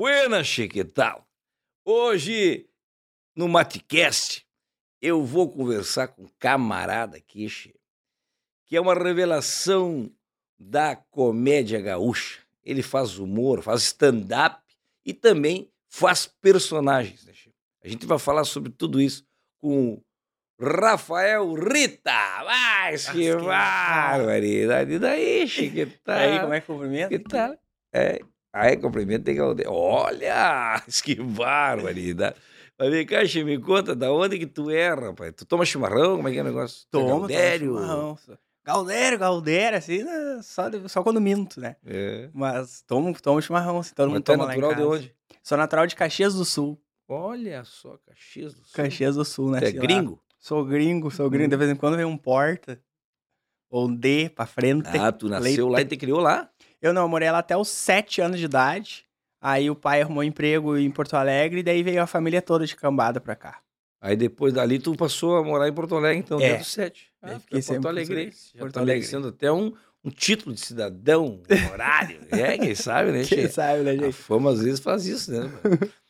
Buenas, tal? Hoje, no Matcast, eu vou conversar com um camarada aqui, que é uma revelação da comédia gaúcha. Ele faz humor, faz stand-up e também faz personagens. Né? A gente vai falar sobre tudo isso com o Rafael Rita. Mas que barbaridade. E daí, tal? Aí, como é que cumprimenta? Que tal? É, aí, cumprimento tem que... Olha, que barbaridade. Mas vem cá, me conta, da onde que tu é, rapaz? Tu toma chimarrão? Como é que é o negócio? É Toma, Gaudério? toma chimarrão. Galdério, Galdério, assim, né, só, só quando minto, né? É. Mas tomo, tomo chimarrão, assim, todo Mas mundo é toma lá natural de onde? Sou natural de Caxias do Sul. Olha só, Caxias do Sul. Caxias do Sul, né? Tu é gringo? Sou gringo, sou gringo. Hum. De vez em quando vem um porta. Ou um D pra frente. Ah, tu nasceu Leite. lá e te criou lá? Eu não, eu morei lá até os sete anos de idade. Aí o pai arrumou emprego em Porto Alegre e daí veio a família toda de cambada pra cá. Aí depois dali tu passou a morar em Porto Alegre, então, É. desde os sete. Ah, fiquei fiquei Porto. Já Porto Alegre. merecendo até um, um título de cidadão horário. é, quem sabe, né, Quem Che? sabe, né, A gente? fama às vezes faz isso, né?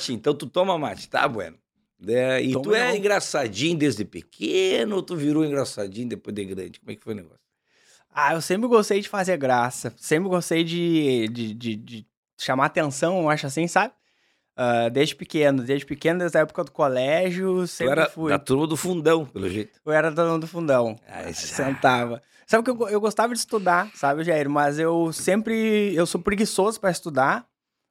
Che, então tu toma mate, tá, bueno? É, e tu é não. engraçadinho desde pequeno ou tu virou engraçadinho depois de grande? Como é que foi o negócio? Ah, eu sempre gostei de fazer graça. Sempre gostei de, de, de, de chamar atenção, eu acho assim, sabe? Ah, desde pequeno. Desde pequeno, desde a época do colégio, sempre era fui. da turma do fundão, pelo jeito. Eu era dono do fundão. Ah, esse- Sentava. Sabe que eu, eu gostava de estudar, sabe, Jair? Mas eu sempre. Eu sou preguiçoso para estudar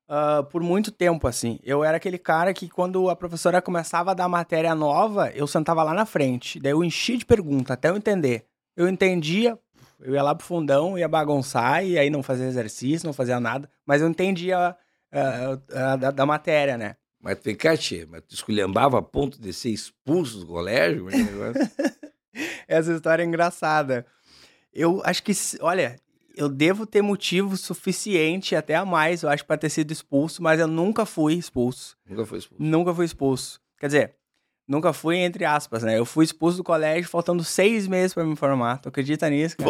ah, por muito tempo, assim. Eu era aquele cara que, quando a professora começava a dar matéria nova, eu sentava lá na frente. Daí eu enchia de pergunta até eu entender. Eu entendia, eu ia lá pro fundão, ia bagunçar, e aí não fazia exercício, não fazia nada. Mas eu entendia ah, ah, da, da matéria, né? Mas vem cá, Che, mas tu esculhambava a ponto de ser expulso do colégio? Essa história é engraçada. Eu acho que, olha, eu devo ter motivo suficiente, até a mais, eu acho, pra ter sido expulso, mas eu nunca fui expulso. Nunca foi expulso. Nunca fui expulso. Quer dizer, nunca fui entre aspas, né? Eu fui expulso do colégio faltando seis meses pra me formar. Tu acredita nisso, cara?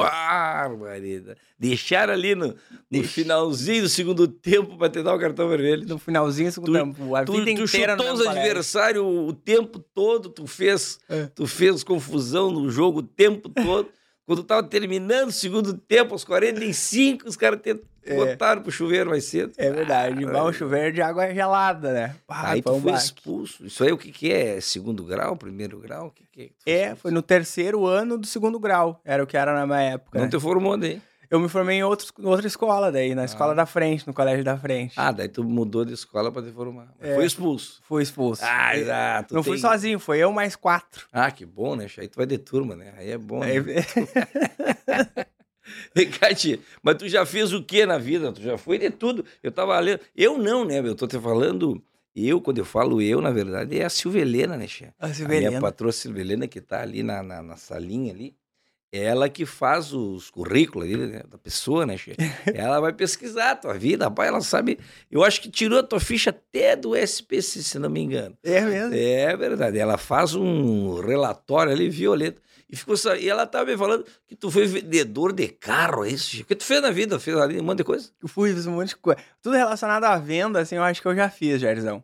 Barbaridade. Deixaram ali no, no Deixa. finalzinho do segundo tempo pra te dar o cartão vermelho. No finalzinho do segundo Tu- tempo. A Tu, vida tu inteira chutou os adversários o tempo todo, tu fez, É. tu fez confusão no jogo o tempo todo. Quando tava terminando o segundo tempo, aos 45, os caras É. botaram pro chuveiro mais cedo. É verdade. Ah, Vão chover de água gelada, né? Ah, Aí foi tu um foi baque. expulso. Isso aí o que, que é? Segundo grau, primeiro grau? O que, que é? que É, expulso? foi no terceiro ano do segundo grau. Era o que era na minha época. Não né? te formou daí. Eu me formei em outros, outra escola daí, na escola Ah. da frente, no colégio da frente. Ah, daí tu mudou de escola pra te formar. É. Foi expulso. Fui expulso. Ah, exato. Não fui tem- sozinho, foi eu mais quatro. Ah, que bom, né? Aí tu vai de turma, né? Aí é bom. Né? Aí- cá, tia, mas tu já fez o que na vida? Tu já foi de tudo. Eu tava lendo. Eu não, né? Eu tô te falando. Eu, quando eu falo eu, na verdade, é a Silvelena, né, Xê? A A Silvelena. minha patroa Silvelena, que tá ali na, na, na salinha ali. Ela que faz os currículos né, da pessoa, né, Xê? Ela vai pesquisar a tua vida, rapaz, ela sabe. Eu acho que tirou a tua ficha até do SPC, se não me engano. É mesmo? É verdade. Ela faz um relatório ali violento. E, ficou, e ela tava me falando que tu foi vendedor de carro, é isso? O que tu fez na vida? Fez ali um monte de coisa? Eu fui, fiz um monte de coisa. Tudo relacionado à venda, assim, eu acho que eu já fiz, Jairzão.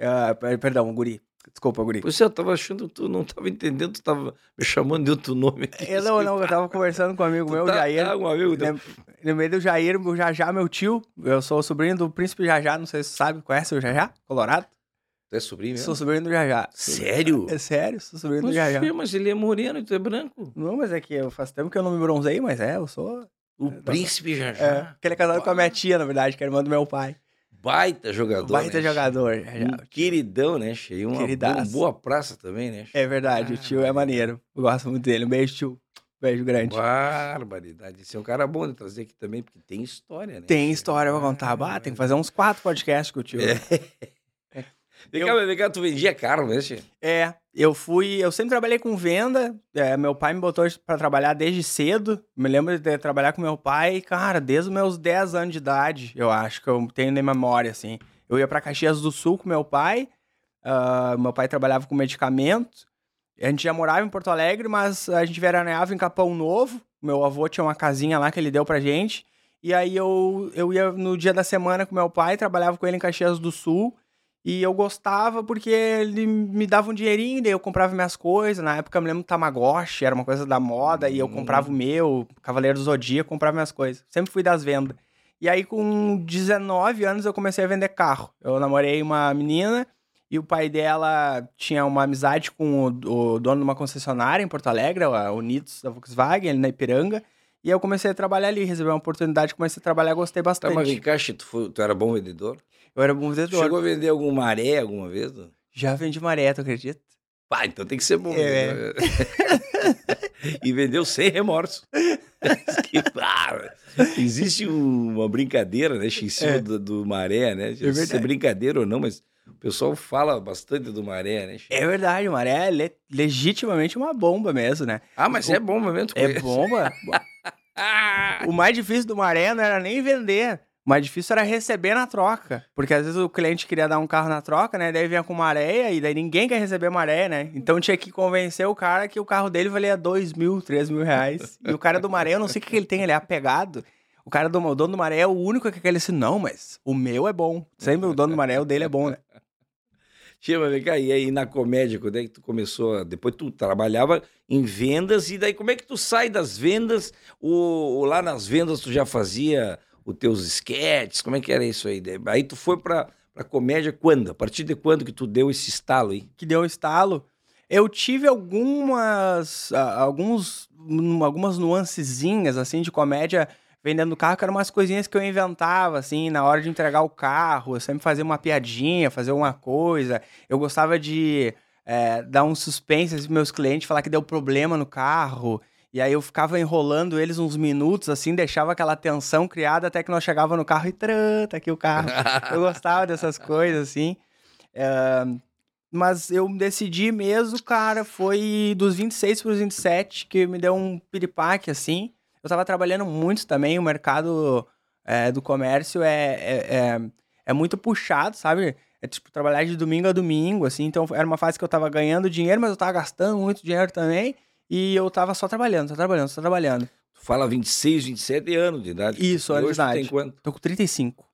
Ah, per- perdão, guri. Desculpa, guri. É, eu tava achando que tu não tava entendendo, tu tava me chamando de outro nome aqui. Eu não, não, eu tava conversando com um amigo meu, tá, Jair. Ah, um amigo. Lem- Lembrei do Jair, o Jajá, meu tio. Eu sou sobrinho do príncipe Jajá, não sei se você sabe, conhece o Jajá? Colorado? Tu é sobrinho mesmo? Sou sobrinho do Jajá. Sério? É sério, sou sobrinho do Jajá. mas ele é moreno e tu é branco. Não, mas é que eu faz tempo que eu não me bronzei, mas é, eu sou. O tá- príncipe É, já. porque ele é casado com a minha tia, na verdade, que é irmã do meu pai. Baita jogador. Baita né? jogador. já. Um queridão, né? Cheio uma boa, boa praça também, né? É verdade, o tio é maneiro. Eu gosto muito dele. Um beijo, tio. Beijo grande. Barbaridade. Esse é um cara bom de trazer aqui também, porque tem história, né? Tem história pra contar. Bah, tem que fazer uns quatro podcasts com o tio. É. Vem cá, vem cá, tu vendia carro, né, Che? É, eu fui. Eu sempre trabalhei com venda. é, meu pai me botou pra trabalhar desde cedo. Me lembro de trabalhar com meu pai, cara, desde os meus 10 anos de idade, eu acho que eu tenho na memória, assim. Eu ia pra Caxias do Sul com meu pai. ah, meu pai trabalhava com medicamento. A gente já morava em Porto Alegre, mas a gente veraneava em Capão Novo. Meu avô tinha uma casinha lá que ele deu pra gente. E aí eu, eu ia no dia da semana com meu pai, trabalhava com ele em Caxias do Sul. E eu gostava porque ele me dava um dinheirinho, daí eu comprava minhas coisas. Na época eu me lembro do Tamagotchi, era uma coisa da moda, e eu comprava o meu, Cavaleiro do Zodíaco, comprava minhas coisas. Sempre fui das vendas. E aí, com 19 anos, eu comecei a vender carro. Eu namorei uma menina e o pai dela tinha uma amizade com o, o dono de uma concessionária em Porto Alegre, a Unidos da Volkswagen, ali na Ipiranga. E eu comecei a trabalhar ali, recebi uma oportunidade, comecei a trabalhar, gostei Tá, bastante. mas cá, Che, tu, foi- tu era bom vendedor? Eu era bom vendedor. Chegou a vender algum maré alguma vez? não? Já vendi maré, tu acredita? Pá, então tem que ser bom. É. vendedor. e vendeu sem remorso. que, pá, existe um- uma brincadeira, né, em cima É. do, do maré, né? Se é brincadeira ou não, mas o pessoal fala bastante do maré, né? É verdade, maré é le- legitimamente uma bomba mesmo, né? Ah, mas é bom mesmo. É bomba. O mais difícil do maré não era nem vender. O mais difícil era receber na troca. Porque às vezes o cliente queria dar um carro na troca, né? Daí vinha com maré e daí ninguém quer receber maré, né? Então tinha que convencer o cara que o carro dele valia dois mil, três mil reais. E o cara do maré, eu não sei o que que ele tem, ele é apegado. O cara do o dono do maré é o único que quer ele assim, não, mas o meu é bom. Sempre o dono do maré, o dele é bom, né? Tia, mas vem cá, e aí na comédia, quando é que tu começou? Depois tu trabalhava em vendas, e daí como é que tu sai das vendas? O, o- lá nas vendas tu já fazia os teus sketches? Como é que era isso aí? Aí tu foi pra, pra comédia quando? A partir de quando que tu deu esse estalo aí? que deu estalo. Eu tive algumas, alguns, algumas nuancezinhas, assim, de comédia vendendo carro, que eram umas coisinhas que eu inventava, assim, na hora de entregar o carro. Eu sempre fazia uma piadinha, fazer uma coisa. Eu gostava de eh, dar um suspense assim, pros meus clientes, falar que deu problema no carro. E aí eu ficava enrolando eles uns minutos, assim, deixava aquela tensão criada até que nós chegava no carro e trã, tá aqui o carro. Eu gostava dessas coisas, assim. Eh, mas eu decidi mesmo, cara, foi dos 26 para os 27 que me deu um piripaque, assim. Eu tava trabalhando muito também, o mercado é, do comércio é, é, é, é muito puxado, sabe? É tipo trabalhar de domingo a domingo, assim. Então era uma fase que eu tava ganhando dinheiro, mas eu tava gastando muito dinheiro também. E eu tava só trabalhando, só trabalhando, só trabalhando. Tu fala 26, 27 anos de idade. Isso, anos de tu tem idade. quanto? Tô com 35.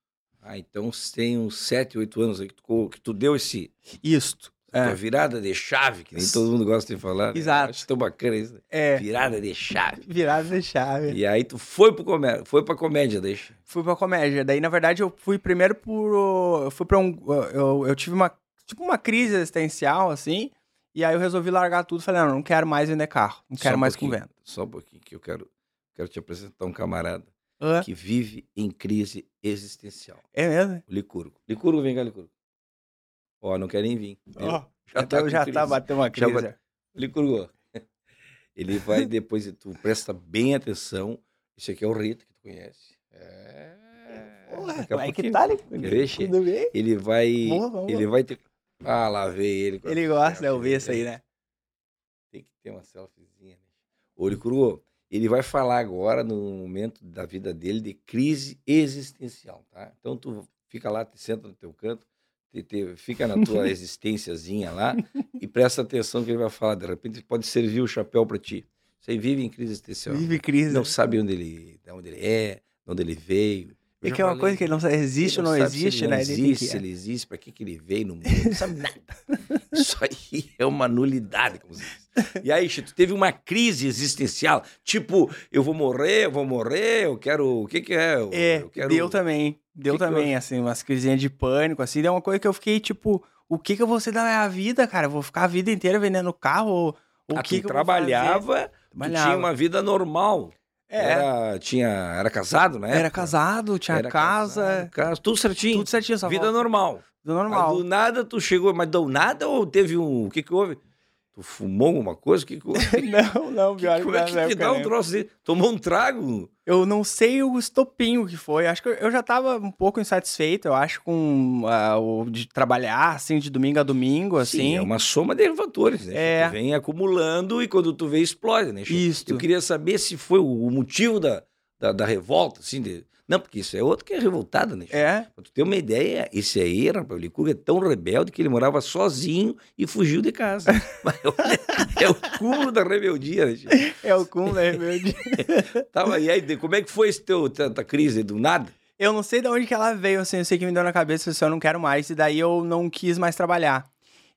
Ah, então tem uns 7, 8 anos aí que tu, que tu deu esse, Isto. É. virada de chave, que nem todo mundo gosta de falar. né? Exato. Acho tão bacana isso. né? É, Virada de chave. virada de chave. E aí tu foi pro comédia, foi pra comédia, deixa. fui pra comédia. Daí, na verdade, eu fui primeiro por. Eu fui pra um. Eu, eu tive uma. Tipo uma crise existencial, assim. E aí eu resolvi largar tudo. Falei, não, não quero mais vender carro. Não quero um mais com venda. Só um pouquinho, que eu quero, quero te apresentar um camarada Hã? que vive em crise existencial. É mesmo? O Licurgo. Licurgo, vem cá, Licurgo. Ó, não quer nem vir. Ó, já então com já crise. tá batendo uma Já crise. bate- Licurgo. Ele vai depois, tu presta bem atenção. Esse aqui é o Rito, que tu conhece. É. Porra, é que tá, Che? Tudo bem? Ele vai. Boa, ele vai ter. Ah, lá veio ele. Ele gosta de selfie ouvir isso aí, né? Tem que ter uma selfiezinha. Né? Ô, Licurgo, ele vai falar agora, no momento da vida dele, de crise existencial, tá? Então tu fica lá, te senta no teu canto, te- te- fica na tua existenciazinha lá e presta atenção que ele vai falar. De repente pode servir o chapéu para ti. Você vive em crise existencial. Vive crise. Não sabe onde ele, de onde ele é, de onde ele veio. Eu É que é uma falei, coisa que ele não sabe, existe ou não se existe, né? Não Ele existe, que- ele existe, para que, que ele veio no mundo, não sabe nada. Isso aí é uma nulidade, como se diz. E aí, Chico, tu teve uma crise existencial, tipo, eu vou morrer, eu vou morrer, eu quero, o que que é? Eu, É, eu quero... deu também. Deu Que também, assim, umas crisinhas de pânico, assim. Deu uma coisa que eu fiquei, tipo, o que que eu vou ser da minha vida, cara? Eu vou ficar a vida inteira vendendo carro? Ou, ou Ah, o que tu eu trabalhava, tu Trabalhava. tinha uma vida normal. É, Era, tinha, era casado, né? era casado, tinha Era casa, casado, casa, tudo certinho. tudo certinho, vida falta- normal. Mas normal. do nada tu chegou, mas do nada ou teve um, o que que houve? Tu fumou alguma coisa? Que que? Não, não, pior Como é que te época, dá um né? troço desse? Tomou um trago? Eu não sei o estopinho que foi. Acho que eu, já tava um pouco insatisfeito, eu acho, com ah, o de trabalhar, assim, de domingo a domingo, assim. Sim, é uma soma de fatores, né? É. Tu vem acumulando e quando tu vê, explode, né? Isto. Eu queria saber se foi o o motivo da, da, da revolta, assim, de... Não, porque isso é outro que é revoltado, né? É. Pra tu ter uma ideia, esse aí, rapaz, o Licurgo é tão rebelde que ele morava sozinho e fugiu de casa. É o cúmulo da rebeldia, né? É o né, meu Deus? Tava, e aí, como é que foi esse teu, tanta crise do nada? Eu não sei de onde que ela veio, assim, eu sei que me deu na cabeça, assim, eu não quero mais, e daí eu não quis mais trabalhar.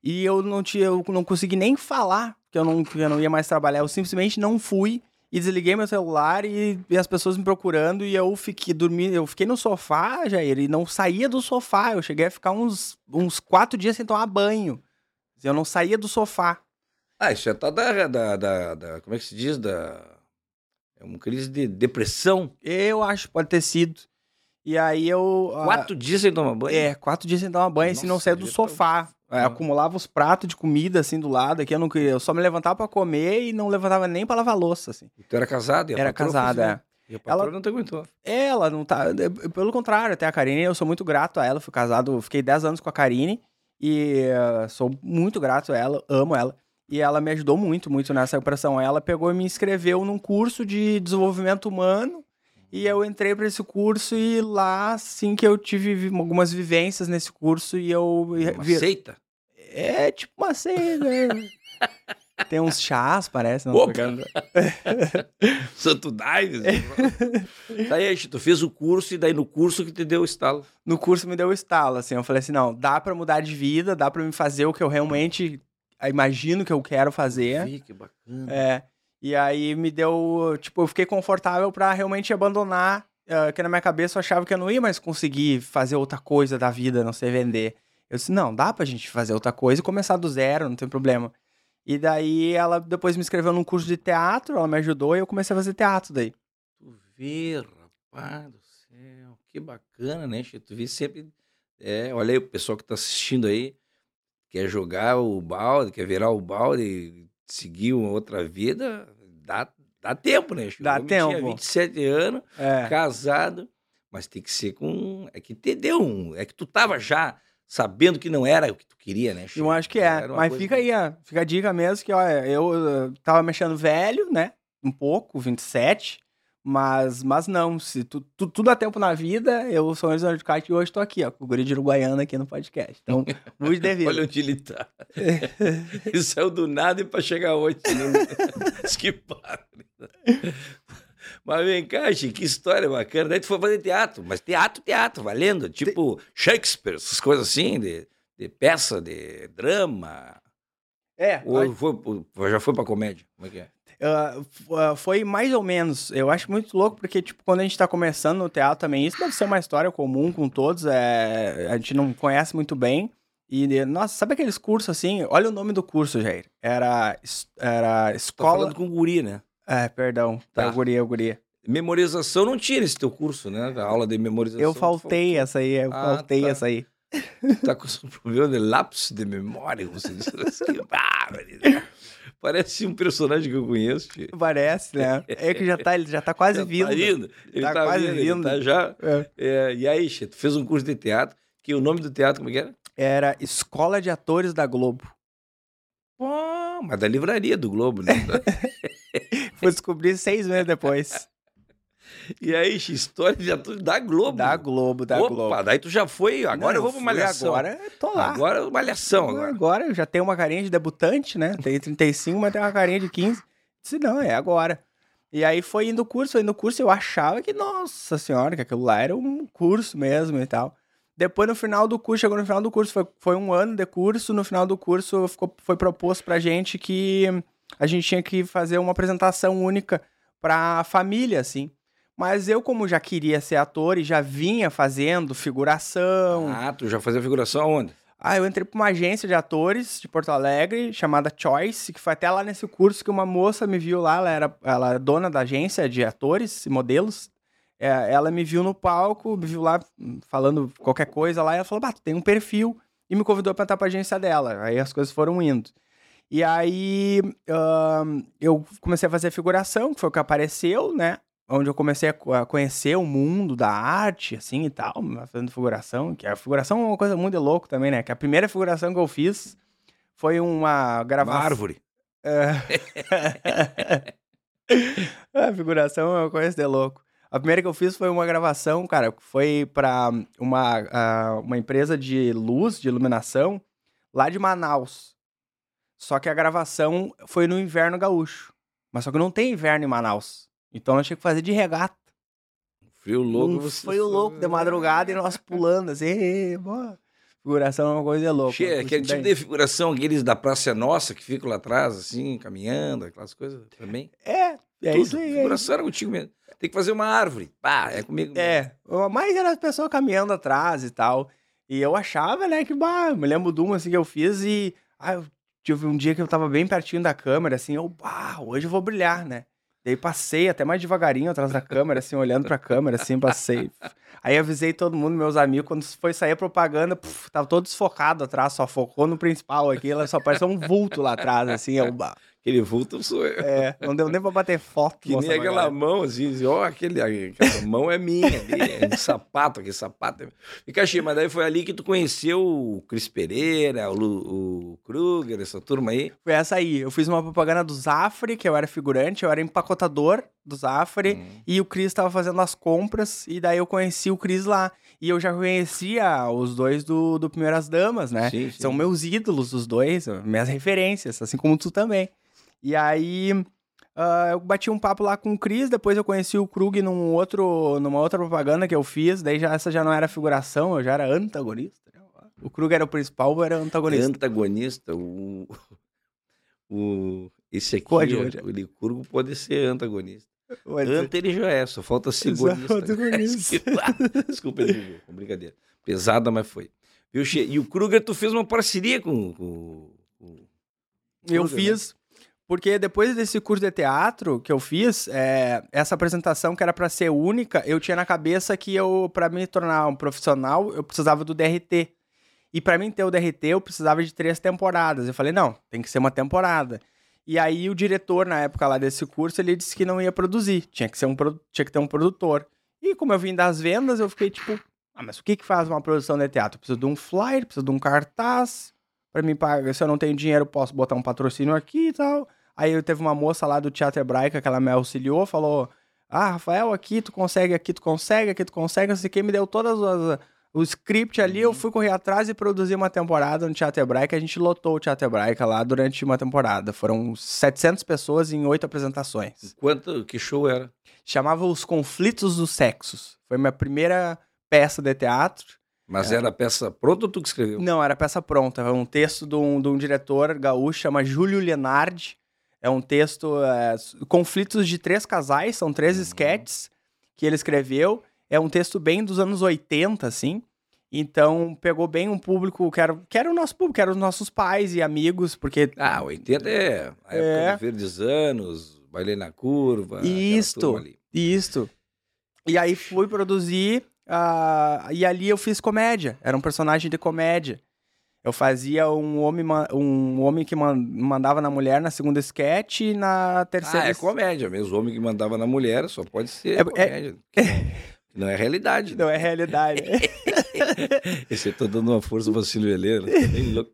E eu não tinha, eu não consegui nem falar que eu não, que eu não ia mais trabalhar, eu simplesmente não fui e desliguei meu celular e, e as pessoas me procurando e eu fiquei dormindo, eu fiquei no sofá, Jair, e não saía do sofá, eu cheguei a ficar uns, uns quatro dias sem tomar banho. Eu não saía do sofá. Ah, isso já tá da, da, da, da- Como é que se diz? Da. É uma crise de depressão. Eu acho pode ter sido. E aí eu... ah, Quatro dias sem tomar banho? É, quatro dias sem tomar banho, não Nossa, saía do devia tá- sofá. É, Ah. acumulava os pratos de comida, assim, do lado aqui. Eu, não queria, eu só me levantava pra comer e não levantava nem pra lavar louça, assim. Tu era casado? E Era casada, é. E a patroa Ela- não te aguentou. Ela não tá. Pelo contrário, até a Karine, eu sou muito grato a ela. Fui casado, fiquei 10 anos com a Karine e eh, sou muito grato a ela, amo ela. E ela me ajudou muito, muito nessa operação. Ela pegou e me inscreveu num curso de desenvolvimento humano. E eu entrei para esse curso e lá, assim que eu tive algumas vivências nesse curso e eu Uma vi- seita. é tipo uma ceia, né? Tem uns chás, parece. Não Opa! Santo Dives. daí, aí, tu fez o curso e daí no curso que te deu o estalo. no curso me deu o estalo, assim, eu falei assim, não, dá pra mudar de vida, dá pra me fazer o que eu realmente imagino que eu quero fazer, que bacana. é, e aí me deu, tipo, eu fiquei confortável pra realmente abandonar, eh, que na minha cabeça eu achava que eu não ia mais conseguir fazer outra coisa da vida, não sei vender. Eu disse, não, dá pra gente fazer outra coisa e começar do zero, não tem problema. E daí ela depois me inscreveu num curso de teatro, ela me ajudou e eu comecei a fazer teatro daí. Tu vê, rapaz do céu, que bacana, né, Chico? Tu vê sempre. É, olha aí, o pessoal que tá assistindo aí, quer jogar o balde, quer virar o balde seguir uma outra vida, dá, dá tempo, né, Chico? Dá O homem Tinha tempo. 27 anos, É. casado, mas tem que ser com. É que te deu um. É que tu tava já sabendo que não era o que tu queria, né, Chico? Eu acho que é. Mas coisa fica aí, ó. Fica a dica mesmo que, olha, eu uh, tava mexendo velho, né? Um pouco, 27. Mas, mas não, se tu, tu- tudo há tempo na vida, eu sou de kart e hoje tô aqui, ó, com o guri de Uruguaiana aqui no podcast. Então, muito devido. Olha onde ele tá. ele saiu do nada e pra chegar hoje. Né? que padre. Mas vem cá, Chico, que história bacana. Daí tu foi fazer teatro, mas teatro, teatro, valendo. Tipo Shakespeare, essas coisas assim, de, de peça, de drama. É, Ou foi, ou já foi pra comédia? Como é que é? Ah, ah, foi mais ou menos. Eu acho muito louco, porque, tipo, quando a gente tá começando no teatro também, isso deve ser uma história comum com todos. É, a gente não conhece muito bem. E, nossa, sabe aqueles cursos assim? Olha o nome do curso, Jair. Era, era escola. falando com guri, né? É, perdão. Tá. Tá. Eu guria, eu guria. Memorização não tinha nesse teu curso, né? A aula de memorização. Eu faltei essa aí, eu Ah, faltei tá. essa aí. Tá com esse problema de lapso de memória, como você diz. Que. Parece um personagem que eu conheço. tio. Parece, né? É que já tá, ele já tá quase Já vindo. Tá indo. Ele Tá tá, quase vindo, vindo. tá já. É. É, e aí, Che, tu fez um curso de teatro, que o nome do teatro, como é que era? Era Escola de Atores da Globo. Pô, mas da livraria do Globo, né? Fui descobrir seis meses depois. e aí, história de atores da Globo. Da Globo, da Opa, Globo. daí tu já foi, agora Não, eu vou pra Malhação. Agora eu tô lá. Agora é Malhação, agora. Agora eu já tenho uma carinha de debutante, né? Tenho 35, mas tenho uma carinha de 15. Disse, não, é agora. E aí foi indo o curso, foi indo o curso, eu achava que, nossa senhora, que aquilo lá era um curso mesmo e tal. Depois, no final do curso, chegou no final do curso, foi, foi um ano de curso, no final do curso ficou, foi proposto pra gente que a gente tinha que fazer uma apresentação única pra família, assim. Mas eu, como já queria ser ator e já vinha fazendo figuração, Ah, tu já fazia figuração aonde? ah, eu entrei pra uma agência de atores de Porto Alegre, chamada Choice, que foi até lá nesse curso que uma moça me viu lá, ela era ela é dona da agência de atores e modelos. É, ela me viu no palco, me viu lá falando qualquer coisa lá, e ela falou, bah, tu tem um perfil, e me convidou pra entrar pra agência dela. Aí as coisas foram indo. E aí ahn, eu comecei a fazer figuração, que foi o que apareceu, né? Onde eu comecei a co- a conhecer o mundo da arte, assim e tal, fazendo figuração. Que a figuração é uma coisa muito louco também, né? Que a primeira figuração que eu fiz foi uma Uma gravação. árvore. a figuração é uma coisa de louco. A primeira que eu fiz foi uma gravação, cara, foi pra uma, uma empresa de luz, de iluminação, lá de Manaus. Só que a gravação foi no inverno gaúcho. Mas só que não tem inverno em Manaus. Então nós tinha que fazer de regata. Frio louco. Um frio louco de madrugada e nós pulando assim. Figuração é uma coisa louca. Che, aquele tipo de figuração, aqueles da Praça Nossa que ficam lá atrás, assim, caminhando, aquelas coisas também. É, é Tudo. isso aí. é Figuração era contigo mesmo. Tem que fazer uma árvore. Pá, é comigo. mesmo. É, mas era as pessoas caminhando atrás e tal. E eu achava, né, que, bah, me lembro de uma assim que eu fiz e. Ah, eu tive um dia que eu tava bem pertinho da câmera, assim, eu, bah, hoje eu vou brilhar, né? Daí passei até mais devagarinho atrás da câmera, assim, olhando pra câmera, assim, passei. Aí avisei todo mundo, meus amigos, quando foi sair a propaganda, puf, tava todo desfocado atrás, só focou no principal aqui, só parecia um vulto lá atrás, assim, eu, Aquele vulto sou eu. é, não deu nem pra bater foto. Que nem aquela galera. mão, assim, assim, ó, aquele, aquela mão é minha, é um sapato, aquele sapato. É... E Caxi, mas daí foi ali que tu conheceu o Cris Pereira, o, Lu- o Kruger, essa turma aí. Foi essa aí. Eu fiz uma propaganda do Zafre, que eu era figurante, eu era empacotador do Zafre, Hum. e o Cris tava fazendo as compras, e daí eu conheci o Cris lá. E eu já conhecia os dois do, do Primeiras Damas, né? Sim, sim. São meus ídolos, os dois, minhas referências, assim como tu também. E aí. ah, eu bati um papo lá com o Cris, depois eu conheci o Krug num outro, numa outra propaganda que eu fiz, daí já, essa já não era figuração, eu já era antagonista. né? O Krug era o principal, eu era antagonista. Antagonista, o. o esse aqui, Coadjuvante. o Licurgo, pode ser antagonista. Mas- Anta ele já é, só falta segonista. antagonista. Desculpa, com brincadeira. Pesada, mas foi. Viu, Che? E o Kruger, tu fez uma parceria com. com, com... Eu Kruger, né? Porque depois desse curso de teatro que eu fiz, é, essa apresentação que era pra ser única, eu tinha na cabeça que eu, para me tornar um profissional, eu precisava do DRT. E pra mim ter o DRT, eu precisava de três temporadas. Eu falei, não, tem que ser uma temporada. E aí o diretor, na época lá desse curso, ele disse que não ia produzir, tinha que, ser um, tinha que ter um produtor. E como eu vim das vendas, eu fiquei tipo, ah, mas o que que faz uma produção de teatro? Preciso de um flyer, preciso de um cartaz, Pra mim pagar, se eu não tenho dinheiro, posso botar um patrocínio aqui e tal. Aí eu teve uma moça lá do Teatro Hebraica que ela me auxiliou, falou: Ah, Rafael, aqui tu consegue, aqui tu consegue, aqui tu consegue, não sei o que, me deu todas as. O script ali, eu fui correr atrás e produzi uma temporada no Teatro Hebraica. A gente lotou o Teatro Hebraica lá durante uma temporada. Foram 700 pessoas em oito apresentações. Quanto, que show era? Chamava Os Conflitos dos Sexos. Foi minha primeira peça de teatro. Mas era peça pronta ou tu que escreveu? Não, era peça pronta. É um texto de um, de um diretor gaúcho, chama Júlio Lenardi. É um texto. é, conflitos de três casais, são três sketches que ele escreveu. É um texto bem dos anos 80, assim. Então, pegou bem um público que era, que era o nosso público, que eram os nossos pais e amigos, porque. Ah, 80 é a época É. dos Verdes Anos, Bailei na Curva. Isto. Isto. E aí fui produzir. ah, e ali eu fiz comédia. Era um personagem de comédia. Eu fazia um homem, um homem que man- mandava na mulher na segunda sketch e na terceira. Ah, é comédia mesmo. O homem que mandava na mulher só pode ser É- é- comédia. que não é realidade. né? Não é realidade. Esse eu tô dando uma força pra Silvio Helena, bem louco.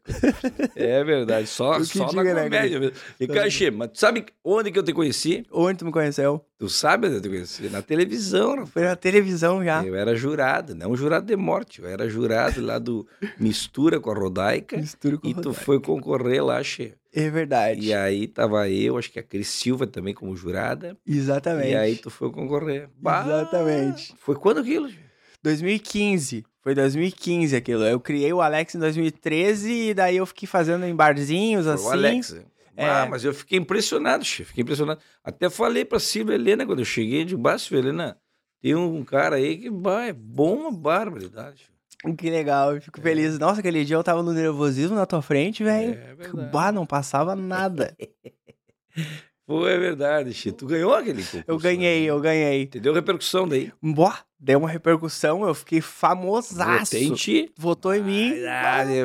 É verdade, só, só na né, comédia mesmo. E Cachê, mas tu sabe onde que eu te conheci? Onde tu me conheceu? Tu sabe onde eu te conheci? Na televisão, rapaz. Foi na televisão já. Eu era jurado, não jurado de morte, eu era jurado lá do Mistura com a Rodaica. Mistura com E tu Rodaica. foi concorrer lá, Che. É verdade. E aí tava eu, acho que a Cris Silva também como jurada. Exatamente. E aí tu foi concorrer. Bah, Exatamente. Foi quando aquilo? Che? 2015. Foi 2015 aquilo. Eu criei o Alex em 2013 e daí eu fiquei fazendo em barzinhos Foi assim. o Alex. É. Ah, mas eu fiquei impressionado, chefe. Fiquei impressionado. Até falei pra Silvia Helena quando eu cheguei de baixo, Silvia Helena, tem um cara aí que bah, é bom uma barbaridade. Que legal, eu fico feliz. Nossa, aquele dia eu tava no nervosismo na tua frente, velho. É. Bah, não passava nada. Pô, é verdade, Che. Tu ganhou aquele concurso. Eu ganhei, né? eu ganhei. Te deu repercussão daí. Boa, deu uma repercussão, eu fiquei famosaço. Votei. Votou em mim.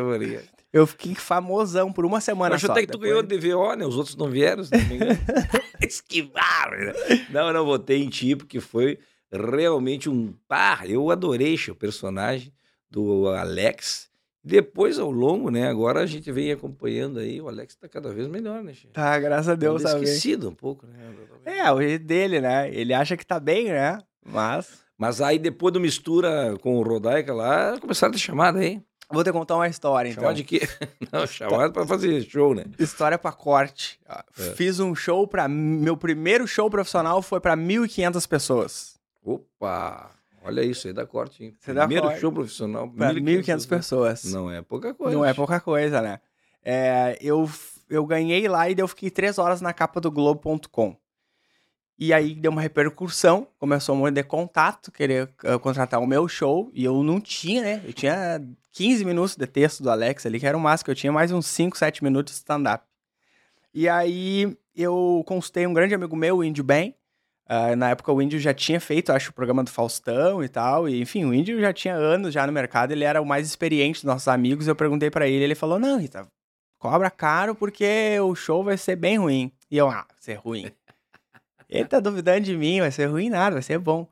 Maria? Eu fiquei famosão por uma semana acho só. até que tu Depois- ganhou DVO, né? Os outros não vieram, se não me engano. Esquivaram. né? Não, não votei em ti, porque foi realmente um... Pá, eu adorei o personagem do Alex. Depois, ao longo, né? Agora a gente vem acompanhando aí, o Alex tá cada vez melhor, né? Tá, graças a Deus, sabe? esquecido um pouco, né? É, o jeito dele, né? Ele acha que tá bem, né? Mas. Mas aí depois do mistura com o Rodaica lá, começaram a ter chamada aí. Vou te contar uma história, então. Chamada de quê? Não, chamada pra fazer show, né? História pra corte. É. Fiz um show pra. Meu primeiro show profissional foi pra 1.500 pessoas. Opa! Olha isso aí, dá corte, hein? Você dá Primeiro corte. show profissional. Pra 1.500 pessoas. Não é pouca coisa. Não é pouca coisa, né? É, eu, eu ganhei lá e eu fiquei três horas na capa do Globo.com. E aí deu uma repercussão, começou monte de contato, querer eh, contratar o meu show, e eu não tinha, né? Eu tinha 15 minutos de texto do Alex ali, que era o máximo, que eu tinha mais uns 5, 7 minutos de stand-up. E aí eu consultei um grande amigo meu, o Índio Bem. Ah, na época o Índio já tinha feito, acho, o programa do Faustão e tal. E, enfim, o Índio já tinha anos já no mercado, ele era o mais experiente dos nossos amigos. Eu perguntei pra ele, ele falou: Não, Rita, cobra caro porque o show vai ser bem ruim. E eu, ah, ser ruim. Ele tá duvidando de mim, vai ser ruim nada, vai ser bom.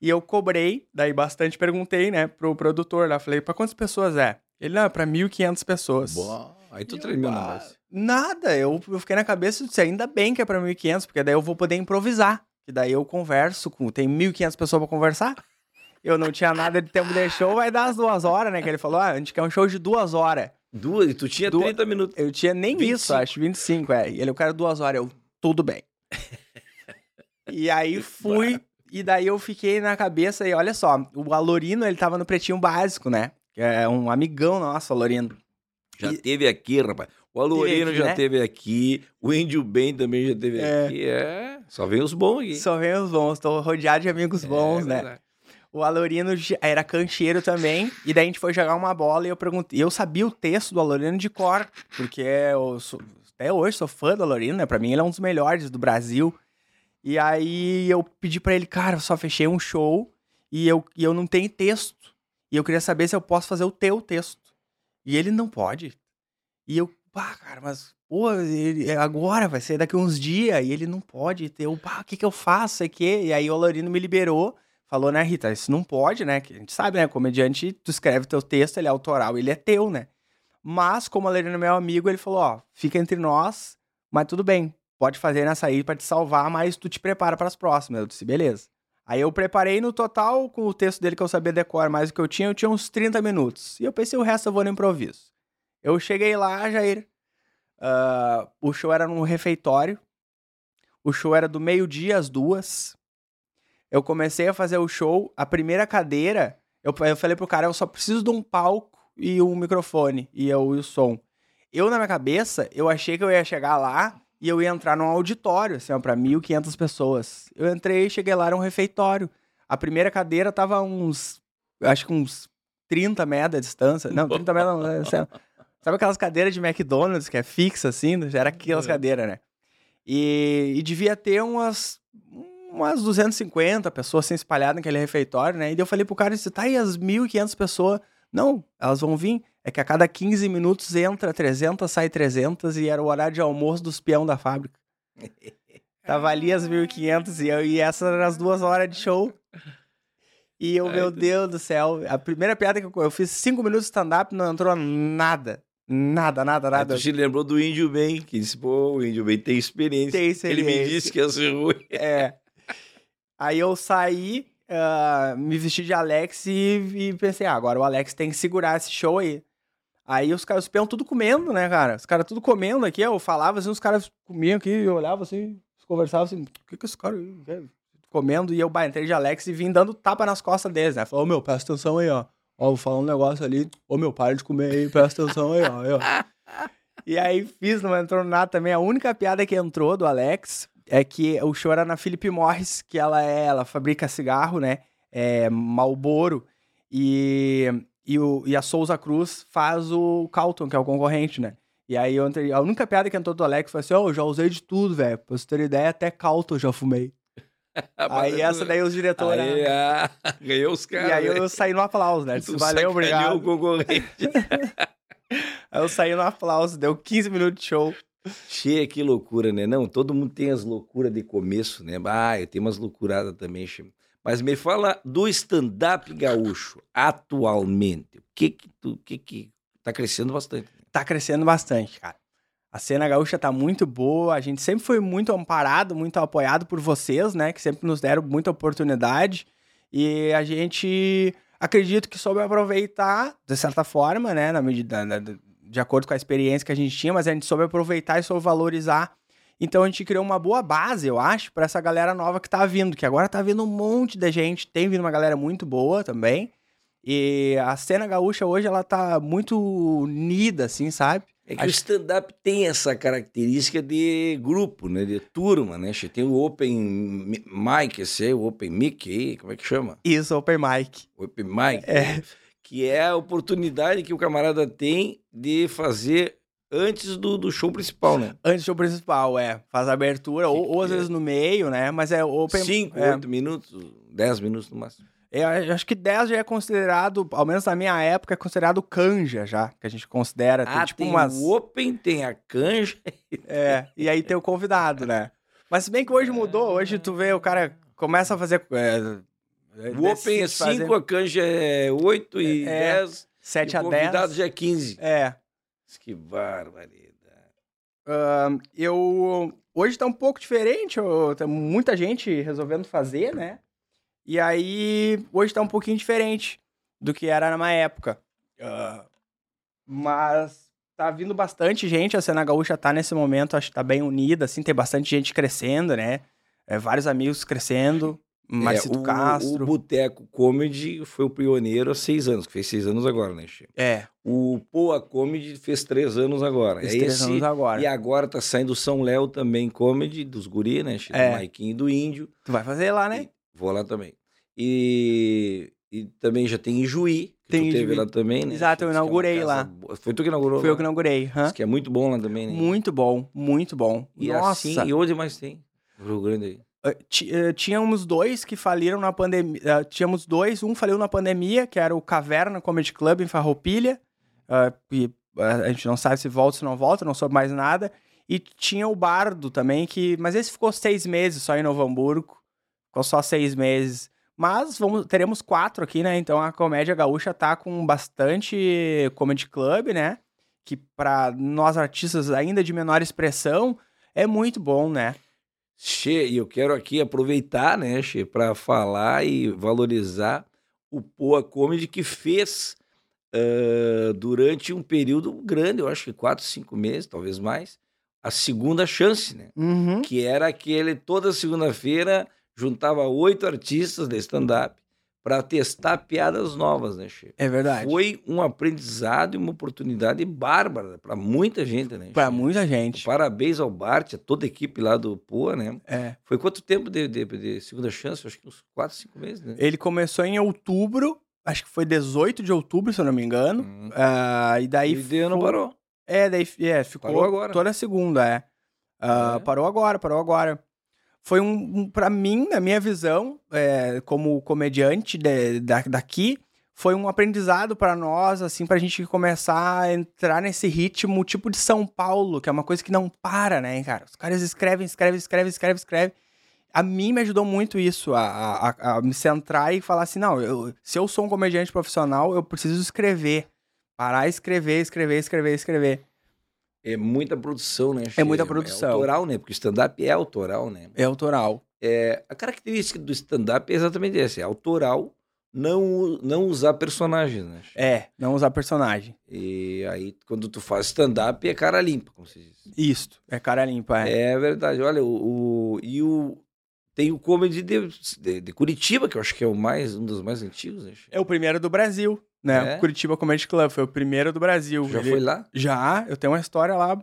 E eu cobrei, daí bastante perguntei, né, pro produtor lá. Falei, pra quantas pessoas é? Ele, não, é pra 1.500 pessoas. Boa. Aí tu E eu, tremeu na ah, voz. Nada, eu, eu fiquei na cabeça e disse, ainda bem que é pra 1.500, porque daí eu vou poder improvisar. Que daí eu converso com. Tem 1.500 pessoas pra conversar. Eu não tinha nada de tempo de show, vai dar as duas horas, né? Que ele falou, ah, a gente quer um show de duas horas. Duas, e tu tinha Duas- 30 minutos. Eu tinha nem 25. isso, acho, 25, é. E ele, eu quero duas horas. Eu, tudo bem. E aí fui, e daí eu fiquei na cabeça, e olha só, o Alorino, ele tava no Pretinho Básico, né? Que é um amigão nosso, Alorino. Já E- teve aqui, rapaz. O Alorino já né? teve aqui. O Índio Bem também já teve É. aqui. É. Só vem os bons aqui. Só vem os bons, tô rodeado de amigos bons, É né? verdade. O Alorino era cancheiro também, e daí a gente foi jogar uma bola e eu perguntei. Eu sabia o texto do Alorino de cor, porque eu sou- até hoje sou fã do Alorino, né? Pra mim ele é um dos melhores do Brasil. E aí eu pedi pra ele, cara, eu só fechei um show e eu, e eu não tenho texto. E eu queria saber se eu posso fazer o teu texto. E ele não pode. E eu, pá, cara, mas, pô, ele- agora vai ser daqui uns dias, e ele não pode ter. O que que eu faço? Que. E aí o Alorino me liberou. Falou, né, Rita, isso não pode, né? Que a gente sabe, né? Comediante, tu escreve teu texto, ele é autoral, ele é teu, né? Mas, como o Alorino é meu amigo, ele falou, ó, fica entre nós, mas tudo bem, pode fazer nessa aí pra te salvar, mas tu te prepara pras próximas. Eu disse, beleza. Aí eu preparei no total, com o texto dele que eu sabia decorar mais do que eu tinha, eu tinha uns 30 minutos. E eu pensei, o resto eu vou no improviso. Eu cheguei lá, Jair, ah, o show era num refeitório, o show era do meio-dia às duas, eu comecei a fazer o show, a primeira cadeira, eu, eu falei pro cara, eu só preciso de um palco e um microfone e, eu, e o som. Eu, na minha cabeça, eu achei que eu ia chegar lá e eu ia entrar num auditório, assim, ó, pra 1.500 pessoas. Eu entrei, cheguei lá, era um refeitório. A primeira cadeira tava uns, acho que uns 30 metros de distância. Não, 30 metros não, lá. Sabe aquelas cadeiras de McDonald's que é fixa, assim? Era aquelas É. cadeiras, né? E, e devia ter umas, umas 250 pessoas assim, espalhadas naquele refeitório, né? E eu falei pro cara, você tá aí as 1.500 pessoas. Não, elas vão vir. É que a cada 15 minutos entra 300, sai 300 e era o horário de almoço dos peão da fábrica. Tava ali as 1.500 e, eu, e essas eram as duas horas de show. E eu, Ai, meu Deus do céu, a primeira piada que eu, eu fiz cinco minutos de stand-up não entrou nada. Nada, nada, Aí nada. tu se lembrou do Índio Bem, que disse, pô, o Índio Bem tem experiência. Tem Ele me experiência. disse que ia ser ruim. É. Aí eu saí, ah, me vesti de Alex e, e pensei, ah, agora o Alex tem que segurar esse show aí. Aí os caras, os peão tudo comendo, né, cara? Os caras tudo comendo aqui, eu falava assim, os caras comiam aqui, eu olhava assim, conversavam assim, o que que esse cara quer? comendo? E eu bah, entrei de Alex e vim dando tapa nas costas deles, né? Falou, ô meu, presta atenção aí, ó. Ó, vou falar um negócio ali. Ô meu, para de comer aí, presta atenção aí, ó. aí, ó. E aí fiz, não entrou nada também. A única piada que entrou do Alex é que o show era na Philip Morris, que ela é, ela fabrica cigarro, né? É Malboro. E, e, o, e a Souza Cruz faz o Calton, que é o concorrente, né? E aí eu entrei, a única piada que entrou do Alex foi assim, ó, eu já usei de tudo, velho. Pra você ter ideia, até Calton eu já fumei. aí essa daí os diretores... Aí, ah, ganhou os caras. e aí né? eu saí no aplauso, né? Disse, Valeu, obrigado. o concorrente. Aí eu saí no aplauso, deu 15 minutos de show. Cheia, que loucura, né? Não, todo mundo tem as loucuras de começo, né? Ah, eu tenho umas loucuradas também, che. Mas me fala do stand-up gaúcho, atualmente. O que que tu, que que tá crescendo bastante? tá crescendo bastante, cara. A cena gaúcha tá muito boa, a gente sempre foi muito amparado, muito apoiado por vocês, né, que sempre nos deram muita oportunidade. E a gente acredito que soube aproveitar, de certa forma, né? Na medida, de acordo com a experiência que a gente tinha, mas a gente soube aproveitar e soube valorizar. Então a gente criou uma boa base, eu acho, pra essa galera nova que tá vindo, que agora tá vindo um monte de gente, tem vindo uma galera muito boa também. E a cena gaúcha hoje ela tá muito unida, assim, sabe? É que Acho- o stand-up tem essa característica de grupo, né? De turma, né? Tem o Open Mi- Mic, esse aí, o Open Mic aí, como é que chama? Isso, open mic. Open Mic. É. Que é a oportunidade que o camarada tem de fazer antes do, do show principal, né? Antes do show principal, é. Faz a abertura, ou, ou às é? vezes no meio, né? Mas é open. Cinco, é. oito minutos, dez minutos no máximo. Eu acho que 10 já é considerado, ao menos na minha época, é considerado canja já, que a gente considera. Tem ah, tipo tem umas. o Open, tem a canja. É, e aí tem o convidado, né? Mas se bem que hoje mudou, hoje tu vê, o cara começa a fazer. É, O Open é cinco, a canja é oito e É, dez. 7 e a o 10. convidado já é 15. É. Que barbaridade. Ahn, eu. Hoje tá um pouco diferente, eu- tem muita gente resolvendo fazer, né? E aí, hoje tá um pouquinho diferente do que era na época. Ah, mas tá vindo bastante gente, a cena gaúcha tá nesse momento, acho que tá bem unida, assim, tem bastante gente crescendo, né? É, vários amigos crescendo, Marcito É, o, Castro. O Boteco Comedy foi o pioneiro há seis anos, que fez seis anos agora, né, Chico? É, O Poa Comedy fez três anos agora. fez é três esse, anos agora. E agora tá saindo o São Léo também, Comedy, dos guri, né, Chico? É. Do Maiquinho e do Índio. Tu vai fazer lá, né? E vou lá também. E, e também já tem Ijuí, que Tem tu teve Ijuí. lá também, né? Exato, eu é inaugurei casa lá. boa. Foi tu que inaugurou Foi eu que inaugurei. hã? Diz que é muito bom lá também, né? Muito bom, muito bom. E Nossa, assim, e onde mais tem? Rio Grande aí. Uh, ti- uh, tínhamos dois que faliram na pandemia. tínhamos dois, um faliu na pandemia, que era o Caverna Comedy Club em Farroupilha. uh, e uh, a gente não sabe se volta ou se não volta, não soube mais nada. E tinha o Bardo também, que. Mas esse ficou seis meses só em Novo Hamburgo. Ficou só seis meses. Mas vamos, teremos quatro aqui, né? Então a comédia gaúcha tá com bastante comedy club, né? Que para nós artistas ainda de menor expressão é muito bom, né? Che, e eu quero aqui aproveitar, né, Che, para falar e valorizar o Poa Comedy que fez ah, durante um período grande, eu acho que quatro, cinco meses, talvez mais, a segunda chance, né? Uhum. Que era aquele, toda segunda-feira, juntava oito artistas de stand-up para testar piadas novas, né, Che? É verdade. Foi um aprendizado e uma oportunidade bárbara para muita gente, né? Pra Che? muita gente. Parabéns ao Bart, a toda a equipe lá do Poa, né? É. Foi quanto tempo de, de- de segunda chance? Acho que uns 4, 5 meses, né? Ele começou em outubro, acho que foi 18 de outubro, se eu não me engano. Hum. E daí. E daí não foi- parou. É, daí é, ficou Parou agora. toda segunda, é. Ah, É. Parou agora, parou agora. Foi um, um para mim, na minha visão, é, como comediante de- da- daqui, foi um aprendizado pra nós, assim, pra gente começar a entrar nesse ritmo tipo de São Paulo, que é uma coisa que não para, né, cara? Os caras escrevem, escrevem, escrevem, escrevem, escrevem. A mim me ajudou muito isso, a, a- a- a me centrar e falar assim, não, eu- se eu sou um comediante profissional, eu preciso escrever. Parar, escrever, escrever, escrever, escrever. É muita produção, né? Che? muita produção. É autoral, né? Porque stand-up é autoral, né? É autoral. É, a característica do stand-up é exatamente essa: é autoral, não, não usar personagens, né? Che? É, não usar personagem. E aí, quando tu faz stand-up, é cara limpa, como se diz. Isto, é cara limpa, é. É verdade. Olha, o, o- e o tem o comedy de, de, de Curitiba, que eu acho que é o mais um dos mais antigos, né? Che? É o primeiro do Brasil, né? É? O Curitiba Comedy Club foi o primeiro do Brasil. Já Ele- foi lá? Já, eu tenho uma história lá.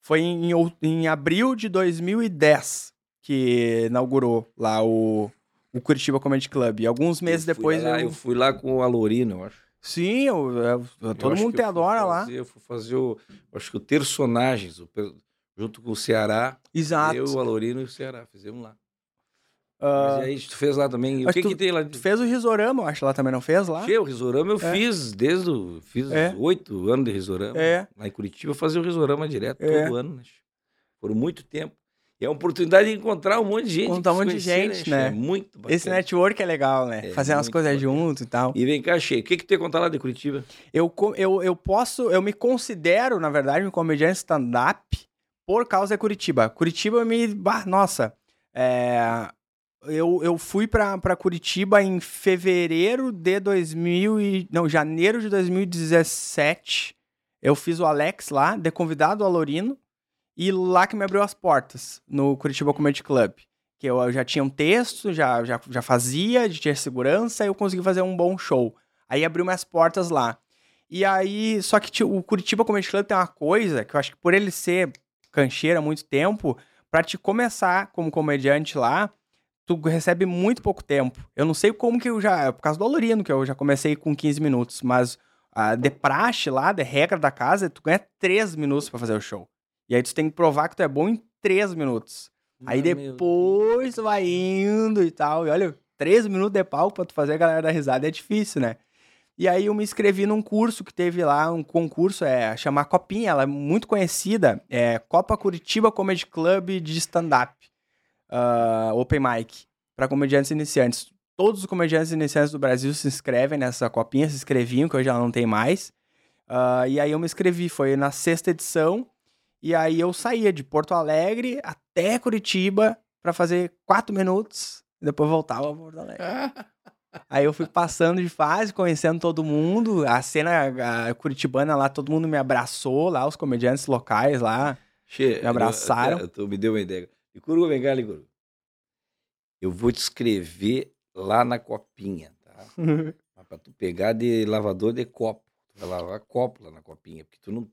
Foi em, em abril de 2010 que inaugurou lá o, o Curitiba Comedy Club. E alguns meses Eu depois lá, eu... eu fui lá com o Alorino, eu acho. Sim, eu, eu- eu- todo mundo te eu fui adora lá. fazer- Eu fui fazer o. Acho que o Personagens, o junto com o Ceará. Exato. Eu, o Alorino e o Ceará. Fizemos lá. Ah, Mas aí tu fez lá também. E o acho que, que que tem lá? tu fez o Risorama, eu acho lá também, não fez lá? Che, o Risorama eu É. fiz desde o. Fiz É. oito anos de Risorama. É. Lá em Curitiba eu fazia o Risorama direto É. todo ano, né? che? Por muito tempo. E é uma oportunidade de encontrar um monte de gente. Encontrar um monte de conhecer, gente, che? né? É muito bacana. Esse network é legal, né? É, Fazer umas coisas bacana. junto e tal. E vem cá, Che, o que, que tu ia contar lá de Curitiba? Eu, eu, eu posso, eu me considero, na verdade, um comediante stand-up por causa de Curitiba. Curitiba me. bah, nossa. É, eu, eu fui pra Curitiba em fevereiro de 2000 e... Não, janeiro de 2017. Eu fiz o Alex lá, de convidado ao Alorino. E lá que me abriu as portas, no Curitiba Comedy Club. Que eu, eu já tinha um texto, já, já, já fazia, já tinha segurança, e eu consegui fazer um bom show. Aí abriu minhas portas lá. E aí, só que o Curitiba Comedy Club tem uma coisa que eu acho que por ele ser cancheiro há muito tempo, para te começar como comediante lá, tu recebe muito pouco tempo. Eu não sei como que eu já. Por causa do Alorino, que eu já comecei com 15 minutos, mas a de praxe lá, de regra da casa, tu ganha 3 minutos para fazer o show. E aí tu tem que provar que tu é bom em 3 minutos. aí depois tu vai indo e tal. E olha, 3 minutos de palco pra tu fazer a galera dar risada é difícil, né? E aí eu me inscrevi num curso que teve lá, um concurso, é chamar Copinha, ela é muito conhecida, é Copa Curitiba Comedy Club de stand-up, uh, open mic, para comediantes iniciantes. Todos os comediantes iniciantes do Brasil se inscrevem nessa copinha, se inscreviam, que hoje já não tem mais. Uh, e aí eu me inscrevi, foi na sexta edição, e aí eu saía de Porto Alegre até Curitiba para fazer quatro minutos, e depois voltava a Porto Alegre. Aí eu fui passando de fase, conhecendo todo mundo. A cena a curitibana lá, todo mundo me abraçou lá, os comediantes locais lá. Che, me abraçaram. Eu, eu, me deu uma ideia. Licurgo, vem cá, Licurgo. Eu vou te escrever lá na copinha, tá? pra tu pegar de lavador de copo. Tu vai lavar copo lá na copinha, porque tu não...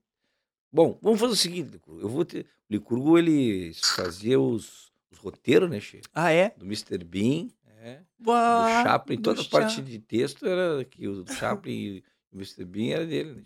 Bom, vamos fazer o seguinte, Licurgo. Eu vou ter... O Licurgo, ele fazia os, os roteiros, né, Che? Ah, é? Do Mr. Bean é. Uau, do Chaplin, toda a parte de texto era que o Chaplin e o Mr. Bean era dele, né?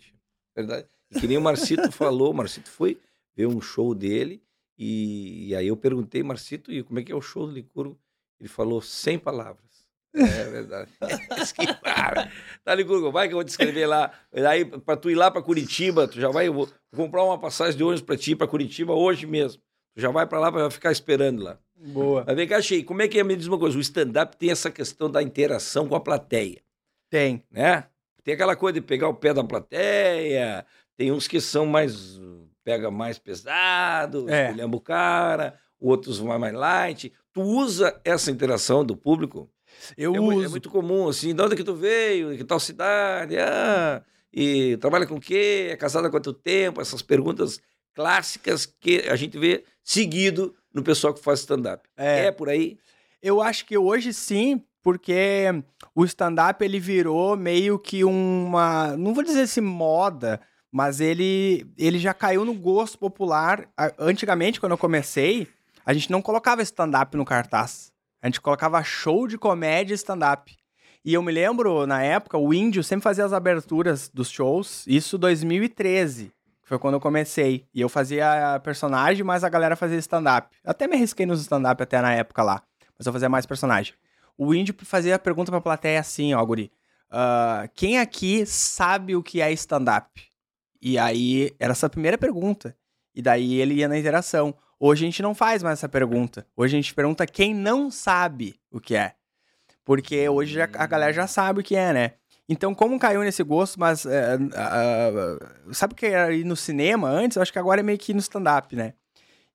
Verdade. E que nem o Marcito falou, o Marcito foi ver um show dele e, e, aí eu perguntei, Marcito, e como é que é o show do Licurgo? Ele falou sem palavras. É verdade. tá, Licurgo, vai que eu vou te escrever lá. Aí, pra tu ir lá pra Curitiba, tu já vai, eu vou comprar uma passagem de ônibus pra ti, pra Curitiba hoje mesmo. Tu já vai pra lá pra ficar esperando lá. Boa. Mas vem cá, Achei, como é que é? Me diz uma coisa, o stand-up tem essa questão da interação com a plateia. Tem. Né? Tem aquela coisa de pegar o pé da plateia, tem uns que são mais, pega mais pesado, é. lembra o cara, outros vai mais light. Tu usa essa interação do público? Eu é, uso. É muito comum, assim, de onde que tu veio, que tal cidade, ah, e trabalha com o quê, é casada há quanto tempo, essas perguntas clássicas que a gente vê seguido no pessoal que faz stand-up. É. é por aí? Eu acho que hoje sim, porque o stand-up ele virou meio que uma, não vou dizer assim moda, mas ele ele já caiu no gosto popular. Antigamente, quando eu comecei, a gente não colocava stand-up no cartaz. A gente colocava show de comédia stand-up. E eu me lembro, na época, o Índio sempre fazia as aberturas dos shows, isso 2013. Foi quando eu comecei. E eu fazia personagem, mas a galera fazia stand-up. Até me arrisquei nos stand-up até na época lá. Mas eu fazia mais personagem. O índio fazia a pergunta pra plateia assim, ó, guri. Uh, quem aqui sabe o que é stand-up? E aí, era essa a primeira pergunta. E daí ele ia na interação. Hoje a gente não faz mais essa pergunta. Hoje a gente pergunta quem não sabe o que é. Porque hoje já, a galera já sabe o que é, né? Então, como caiu nesse gosto, mas. Uh, uh, sabe o que era ir no cinema antes? Eu acho que agora é meio que no stand-up, né?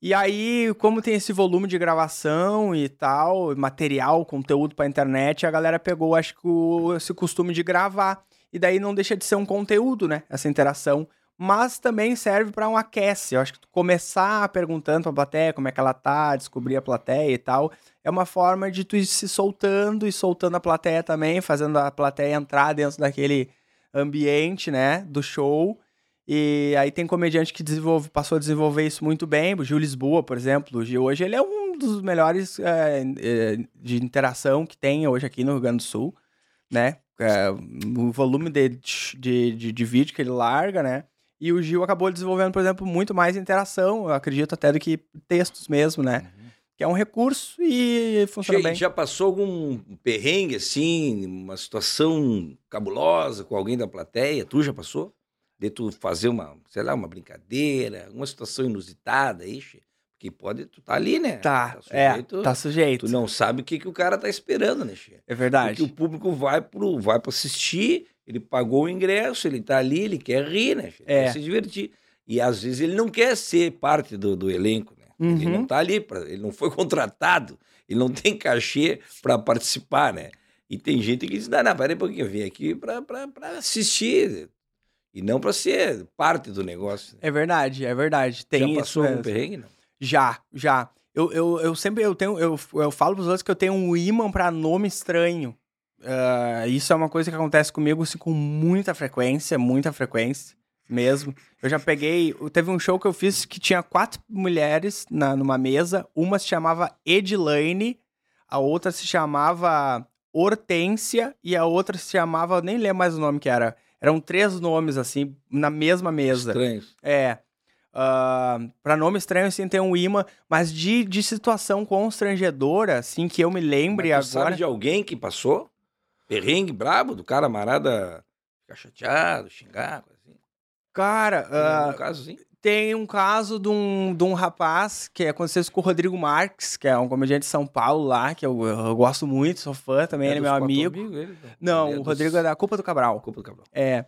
E aí, como tem esse volume de gravação e tal, material, conteúdo pra internet, a galera pegou, acho que, o, esse costume de gravar. E daí não deixa de ser um conteúdo, né? Essa interação. Mas também serve para um aquece. Eu acho que começar perguntando pra plateia como é que ela tá, descobrir a plateia e tal é uma forma de tu ir se soltando e soltando a plateia também, fazendo a plateia entrar dentro daquele ambiente, né, do show. E aí tem comediante que desenvolve, passou a desenvolver isso muito bem, o Gil Lisboa, por exemplo. O Gil hoje ele é um dos melhores é, de interação que tem hoje aqui no Rio Grande do Sul, né? É, o volume de, de, de, de vídeo que ele larga, né? E o Gil acabou desenvolvendo, por exemplo, muito mais interação, eu acredito até do que textos mesmo, né? Uhum que é um recurso e funciona che, bem. Já passou algum perrengue, assim, uma situação cabulosa com alguém da plateia? Tu já passou? De tu fazer uma, sei lá, uma brincadeira, uma situação inusitada, ixi, porque pode, tu tá ali, né? Tá, tá sujeito, é, tá sujeito. Tu não sabe o que, que o cara tá esperando, né? É verdade. Porque o público vai pro, vai pro assistir, ele pagou o ingresso, ele tá ali, ele quer rir, né? É. Quer se divertir. E às vezes ele não quer ser parte do, do elenco, né? Uhum. Ele não está ali, pra, ele não foi contratado. Ele não tem cachê para participar, né? E tem gente que diz: não, não, peraí um pouquinho, eu vim aqui para assistir. E não para ser parte do negócio. É verdade, é verdade. Tem Já passou isso um perrengue, não? Já, já. Eu, eu, eu sempre eu tenho, eu, eu falo pros outros que eu tenho um imã para nome estranho. Uh, isso é uma coisa que acontece comigo assim, com muita frequência, muita frequência mesmo. Eu já peguei. Teve um show que eu fiz que tinha quatro mulheres na, numa mesa. Uma se chamava Edilane, a outra se chamava Hortência e a outra se chamava. Nem lembro mais o nome que era. Eram três nomes, assim, na mesma mesa. Estranhos. É. Uh, pra nome estranho, assim, tem um imã, mas de, de situação constrangedora, assim, que eu me lembre Mas tu agora. sabe de alguém que passou? Perrengue brabo, do cara amarada ficar chateado, xingar, coisa assim. Cara, Tem ah, algum caso assim? tem um caso de um, de um rapaz que aconteceu isso com o Rodrigo Marques, que é um comediante de São Paulo lá, que eu, eu gosto muito, sou fã também, ele é meu amigo. amigos, ele, Não, Ele o dos- Rodrigo é da Culpa do Cabral. Culpa do Cabral. É.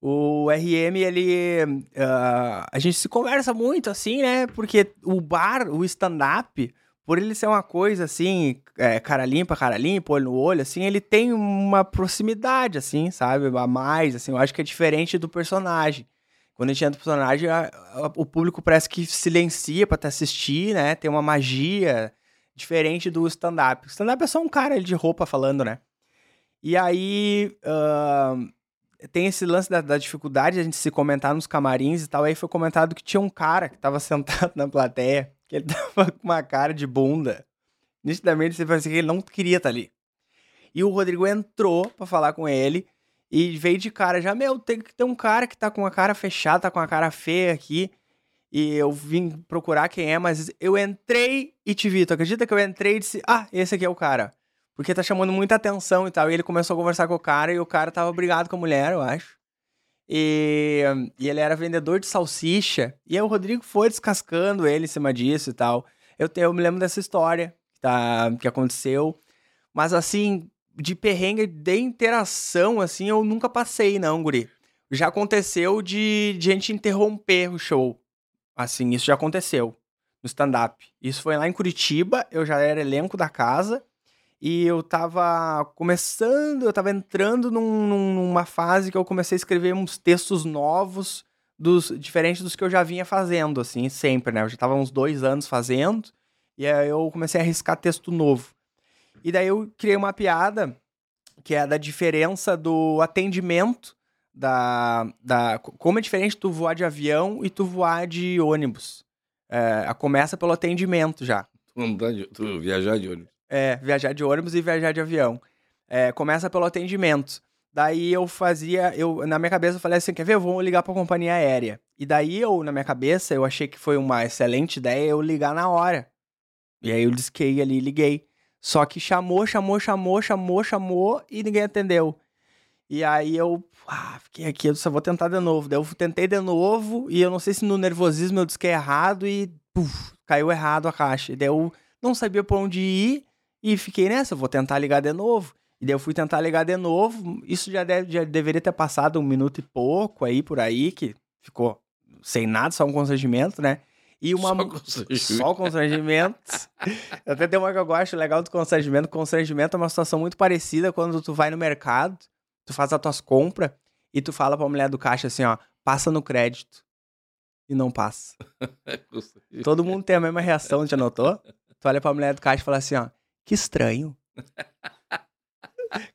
O RM, ele. ah, a gente se conversa muito, assim, né? Porque o bar, o stand-up, por ele ser uma coisa assim, é, cara limpa, cara limpa, olho no olho, assim, ele tem uma proximidade, assim, sabe? A mais, assim, eu acho que é diferente do personagem. Quando a gente entra no personagem, a- a- o público parece que silencia pra te assistir, né? Tem uma magia diferente do stand-up. Stand-up é só um cara de roupa falando, né? E aí. ahn, tem esse lance da, da dificuldade de a gente se comentar nos camarins e tal. Aí foi comentado que tinha um cara que tava sentado na plateia, que ele tava com uma cara de bunda. Nitidamente você parecia que ele não queria estar ali. E o Rodrigo entrou pra falar com ele e veio de cara já, meu, tem que ter um cara que tá com a cara fechada, tá com a cara feia aqui. E eu vim procurar quem é, mas eu entrei e te vi. Tu acredita que eu entrei e disse, ah, esse aqui é o cara. Porque tá chamando muita atenção e tal. E ele começou a conversar com o cara e o cara tava brigado com a mulher, eu acho. E, e ele era vendedor de salsicha. E aí o Rodrigo foi descascando ele em cima disso e tal. Eu, eu me lembro dessa história que, tá, que aconteceu. Mas assim, de perrengue de interação, assim, eu nunca passei, não, guri. Já aconteceu de, de gente interromper o show. Assim, isso já aconteceu no stand-up. Isso foi lá em Curitiba, eu já era elenco da casa. E eu tava começando, eu tava entrando num- num- numa fase que eu comecei a escrever uns textos novos, dos diferentes dos que eu já vinha fazendo, assim, sempre, né? Eu já tava uns dois anos fazendo, e aí eu comecei a arriscar texto novo. E daí eu criei uma piada, que é da diferença do atendimento, da, da como é diferente tu voar de avião e tu voar de ônibus. É, começa pelo atendimento já. Tu, não tá de- tu viajar de ônibus. É, viajar de ônibus e viajar de avião. É, começa pelo atendimento. Daí eu fazia, eu na minha cabeça eu falei assim, quer ver? Eu vou ligar pra companhia aérea. E daí eu, na minha cabeça, eu achei que foi uma excelente ideia eu ligar na hora. E aí eu disquei ali liguei. Só que chamou, chamou, chamou, chamou, chamou e ninguém atendeu. E aí eu ah, fiquei aqui, eu só vou tentar de novo. Daí eu tentei de novo e eu não sei se no nervosismo eu disquei errado e puf, caiu errado a caixa. E daí eu não sabia por onde ir e fiquei nessa, vou tentar ligar de novo. E daí eu fui tentar ligar de novo. Isso já, deve, já deveria ter passado um minuto e pouco aí por aí, que ficou sem nada, só um constrangimento, né? E uma. Só constrangimento. Só constrangimento. Até tem uma que eu gosto legal do constrangimento. Constrangimento é uma situação muito parecida quando tu vai no mercado, tu faz as tuas compras e tu fala pra mulher do caixa assim, ó, passa no crédito. E não passa. Todo mundo tem a mesma reação, já notou? Tu olha pra mulher do caixa e fala assim, ó, que estranho.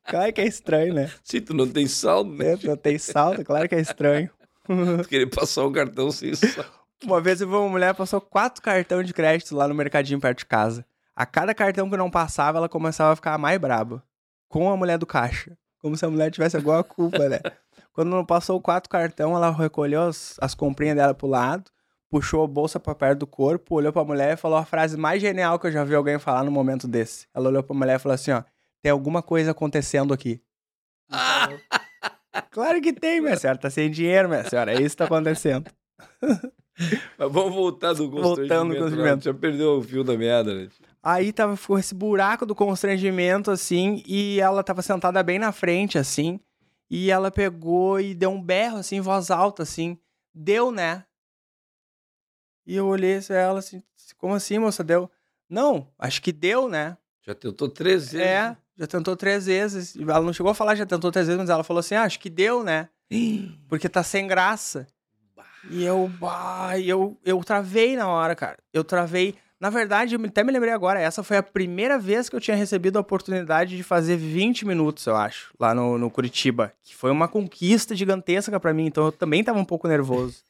Claro que é estranho, né? Se tu não tem saldo, né? Não tem saldo, claro que é estranho. Tu querer passar o cartão sem saldo. Uma vez eu vi uma mulher passou quatro cartões de crédito lá no mercadinho perto de casa. A cada cartão que não passava, ela começava a ficar mais braba. Com a mulher do caixa. Como se a mulher tivesse alguma culpa, né? Quando não passou quatro cartão, ela recolheu as, as comprinhas dela pro lado, puxou a bolsa pra perto do corpo, olhou pra mulher e falou a frase mais genial que eu já vi alguém falar no momento desse. Ela olhou pra mulher e falou assim, ó, tem alguma coisa acontecendo aqui. Claro que tem, minha senhora. Tá sem dinheiro, minha senhora. É isso que tá acontecendo. Mas vamos voltar do constrangimento. Voltando do lá. constrangimento. Já perdeu o fio da meada, né? Aí tava, ficou esse buraco do constrangimento, assim, e ela tava sentada bem na frente, assim, e ela pegou e deu um berro, assim, em voz alta, assim, deu, né? E eu olhei pra ela, assim, como assim, moça, deu? Não, acho que deu, né? Já tentou três vezes. É, já tentou três vezes. Ela não chegou a falar já tentou três vezes, mas ela falou assim: ah, acho que deu, né? Porque tá sem graça. E eu, bah, eu, eu travei na hora, cara. Eu travei. Na verdade, eu até me lembrei agora, essa foi a primeira vez que eu tinha recebido a oportunidade de fazer 20 minutos, eu acho, lá no, no Curitiba. Que foi uma conquista gigantesca para mim, então eu também tava um pouco nervoso.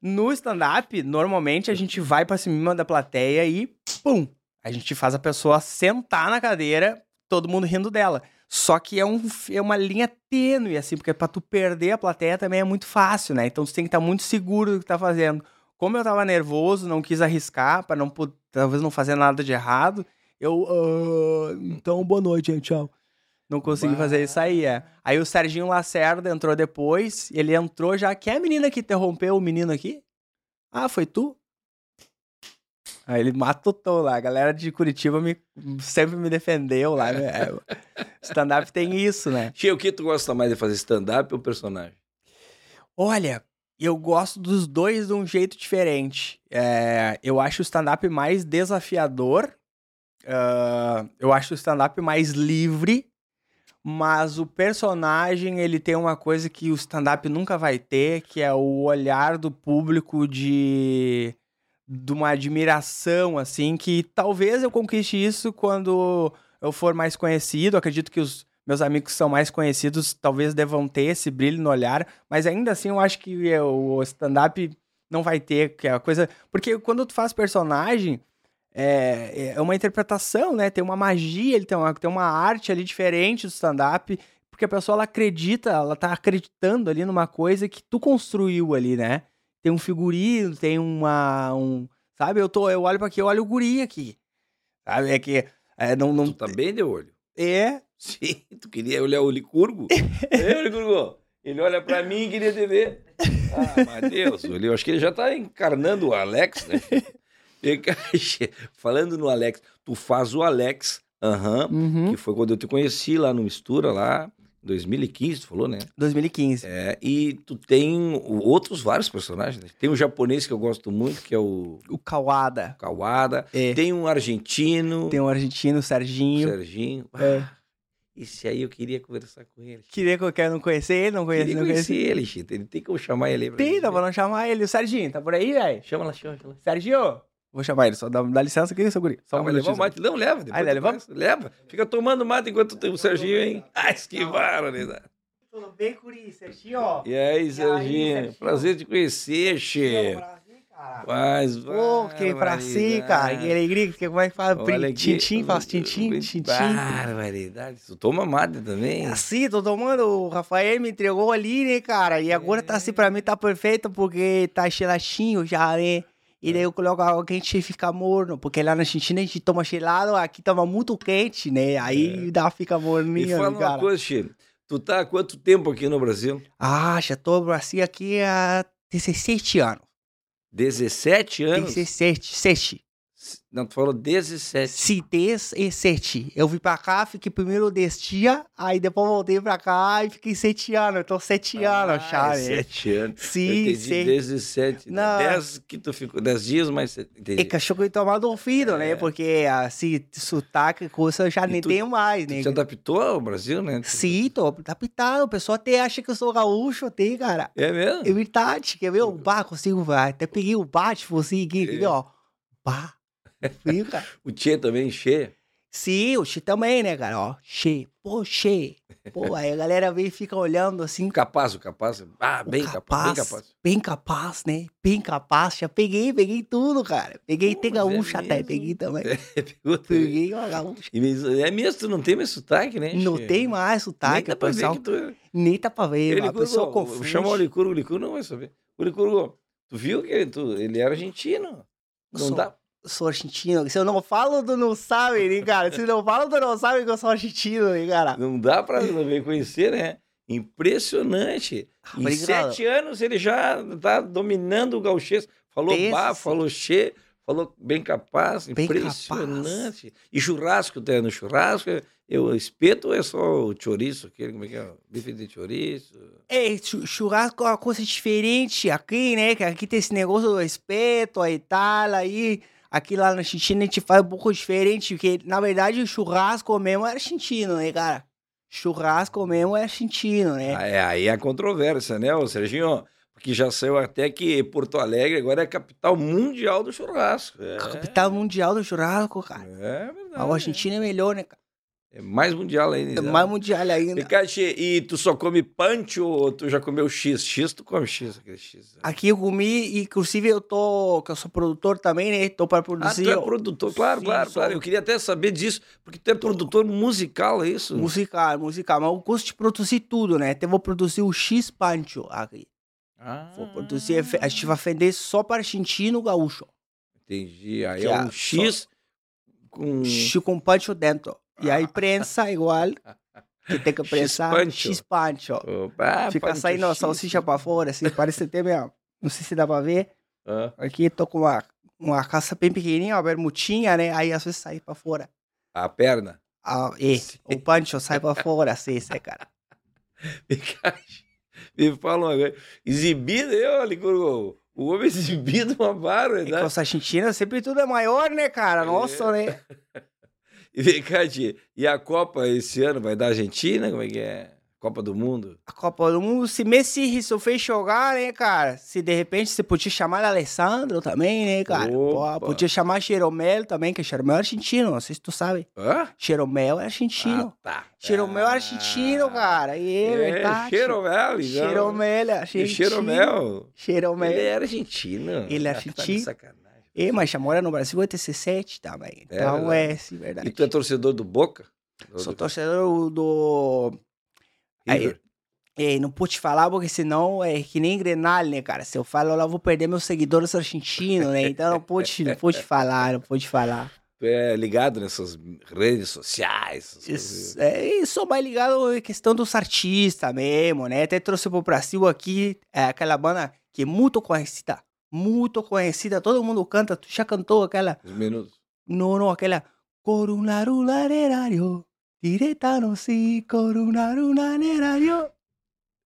No stand-up, normalmente a gente vai pra cima da plateia e pum! A gente faz a pessoa sentar na cadeira, todo mundo rindo dela. Só que é, um, é uma linha tênue, assim, porque pra tu perder a plateia também é muito fácil, né? Então tu tem que estar muito seguro do que tá fazendo. Como eu tava nervoso, não quis arriscar, para não talvez não fazer nada de errado, eu. Uh, então, boa noite, gente, tchau. Não consegui bah. fazer isso aí, é. Aí o Serginho Lacerda entrou depois, ele entrou já. Quem é a menina que interrompeu o menino aqui? Ah, foi tu? Aí ele matutou lá. A galera de Curitiba me, sempre me defendeu lá. Né? É, stand-up tem isso, né? Tia, o que tu gosta mais de fazer stand-up ou personagem? Olha, eu gosto dos dois de um jeito diferente. É, eu acho o stand-up mais desafiador. Uh, eu acho o stand-up mais livre. Mas o personagem, ele tem uma coisa que o stand-up nunca vai ter, que é o olhar do público de de uma admiração, assim, que talvez eu conquiste isso quando eu for mais conhecido. Acredito que os meus amigos que são mais conhecidos talvez devam ter esse brilho no olhar, mas ainda assim eu acho que o stand-up não vai ter, que é a coisa. Porque quando tu faz personagem, é, é uma interpretação, né? Tem uma magia, ele tem uma, tem uma arte ali diferente do stand-up, porque a pessoa ela acredita, ela tá acreditando ali numa coisa que tu construiu ali, né? tem um figurino, tem uma. Um, sabe, eu, tô, eu olho para aqui, eu olho o guri aqui. Sabe, é que. É, não, não... Tu tá bem de olho. É. Sim, tu queria olhar o Licurgo? é, Licurgo. Ele olha para mim e queria te ver. Ah, mas Deus, eu acho que ele já tá encarnando o Alex, né? Falando no Alex, tu faz o Alex, uh -huh, uhum. que foi quando eu te conheci lá no Mistura, lá. 2015, tu falou, né? 2015. É, e tu tem outros vários personagens. Né? Tem um japonês que eu gosto muito, que é o... O Kawada. Kawada. É. Tem um argentino. Tem um argentino, o Serginho. O Serginho. É. Ah, esse aí eu queria conversar com ele. Queria que eu não conhecer ele, não conhecer, não conhecer ele, Chita. Ele tem como chamar ele. Tem, dá pra não chamar ele. O Serginho, tá por aí, velho? Chama lá, chama, chama. Serginho! Vou chamar ele, só dá, dá licença aqui, seu guri. Só ah, um levar o mate. Não, leva. Depois ah, leva? Leva. Fica tomando mate enquanto tem o Serginho, hein? Ai, que barbaridade. Tudo bem, Curi? Serginho? E aí, Serginho? Prazer te conhecer, che. Mas, Pô, que prazer, cara. Que alegria. Que, como é que faz? Tintim, faz tintim, tintim. Barbaridade. Tu toma mate também? É assim, tô tomando. O Rafael me entregou ali, né, cara? E agora tá assim, pra mim tá perfeito, porque tá gelachinho já, né? E daí eu coloco água quente e fica morno, porque lá na Argentina a gente toma gelado, aqui toma muito quente, né? Aí é. dá, fica morninho. E fala uma coisa, Chico. Tu tá há quanto tempo aqui no Brasil? Ah, já tô no Brasil aqui há 17 anos. 17 anos? 17, 7. Não, tu falou 17. Sim, 17. Eu vim pra cá, fiquei primeiro 10 dias, aí depois voltei pra cá e fiquei 7 anos. Eu tô 7 ah, anos, Charlie. 7 anos. Sim, eu entendi sim. 17. Não. 10 que tu ficou, 10 dias, mas... Entendi. É cachorro que tomar do filho, né? é. né? Porque, assim, sotaque, coisa eu já e nem tu, tenho mais, né? Tu adaptou ao Brasil, né? Sim, tô adaptado. O pessoal até acha que eu sou gaúcho, até, cara. É mesmo? É verdade. Quer ver? O bar, consigo, até peguei o bar, tipo assim, aqui, é. ó. Bar Frio, cara. o Tchê também, Tchê? Sim, o Tchê também, né, cara? Ó, Tchê, pô, Tchê. Pô, aí a galera vem e fica olhando assim. Capaz, o capaz. Ah, bem capaz, capaz, bem capaz. Bem capaz, né? Bem capaz. Já peguei, peguei tudo, cara. Peguei até gaúcha é até, peguei também. É, pegou Peguei uma gaúcha. É mesmo, tu não tem mais sotaque, né? Não tem mais sotaque. Nem dá pra pessoal... ver que tu... Nem dá pra ver, ele, a pessoa confunde. Chama o Licurgo, o Licurgo não vai saber. O Licurgo, tu viu que ele, tu, ele era argentino. Não dá sou argentino. Se eu não falo, tu não sabe, né, cara? Se não falo, tu não sabe que eu sou argentino, né, cara? Não dá pra não conhecer, né? Impressionante. Ah, em sete anos ele já tá dominando o gauchês. Falou Pensa, bah, falou che, falou bem capaz, bem impressionante. Capaz. E churrasco, tem no churrasco, eu espeto ou é só o chouriço, aquele, como é que é? Bife de chouriço? É, churrasco é uma coisa diferente aqui, né? Que aqui tem esse negócio do espeto e tal, aí Aqui lá na Argentina a gente faz um pouco diferente, porque na verdade o churrasco mesmo é argentino, né, cara? Churrasco mesmo é argentino, né? Ah, é, aí a controvérsia, né, ô Serginho? Porque já saiu até que Porto Alegre agora é a capital mundial do churrasco. É, Capital mundial do churrasco, cara. é verdade. A Argentina é melhor, né, cara? É mais mundial ainda. É mais mundial ainda. Ricardo, e tu só come pancho ou tu já comeu X? X, tu come X, aquele X. né? Aqui eu comi, inclusive eu tô, que eu sou produtor também, né? Tô para Ah, produzir tu é produtor, claro, Sim, claro, claro. Eu queria até saber disso, porque tu é produtor musical, é isso? musical, musical. Mas eu gosto de produzir tudo, né? Até vou produzir o X Pancho aqui. Ah, Vou produzir, a gente vai vender só para argentino gaúcho. entendi. Aí Que é um X com... X com pancho dentro. E aí prensa igual, que tem que prensar X-pancho. Fica pancho saindo a salsicha pra fora, assim, parece ter mesmo. Não sei se dá pra ver. Ah, Aqui tô com uma, uma caça bem pequenininha, uma bermutinha, né? Aí às vezes sai pra fora. a perna. Ah, e, o pancho sai pra fora, assim, né, cara? Me fala uma coisa. Exibido, eu, ali, o, homem exibido uma E barbaridade. com essa argentina sempre tudo é maior, né, cara? Nossa, né? E vem cá, tia, e a Copa esse ano vai dar Argentina? Como é que é? Copa do Mundo? A Copa do Mundo, se Messi resolver jogar, né, cara? Se de repente você podia chamar Alessandro também, né, cara? Opa. Pô, podia chamar Jeromel também, que Jeromel é argentino, não sei se tu sabe. Hã? Jeromel é argentino. Ah, tá. Jeromel é argentino, cara. E é, verdade. Jeromel, então. Jeromel é argentino. Jeromel. Jeromel. Ele é argentino. Ele é Ah, tá argentino. sacanagem. E, mas já mora no Brasil até 17 também. É Então verdade. é, sim, verdade. E tu é torcedor do Boca? Sou torcedor do. River? É, não pude falar porque senão é que nem Grenal, né, cara? Se eu falo lá, eu vou perder meus seguidores argentinos, né? Então não pude, não pude falar, não pude falar. Tu é ligado nessas redes sociais? Isso, é, sou mais ligado à questão dos artistas mesmo, né? Até trouxe pro Brasil aqui é, aquela banda que é muito conhecida. Muito conhecida, todo mundo canta. Tu já cantou aquela? Os minutos. Não, não, aquela. Corunarularerário. Direta no si, corunarularerário.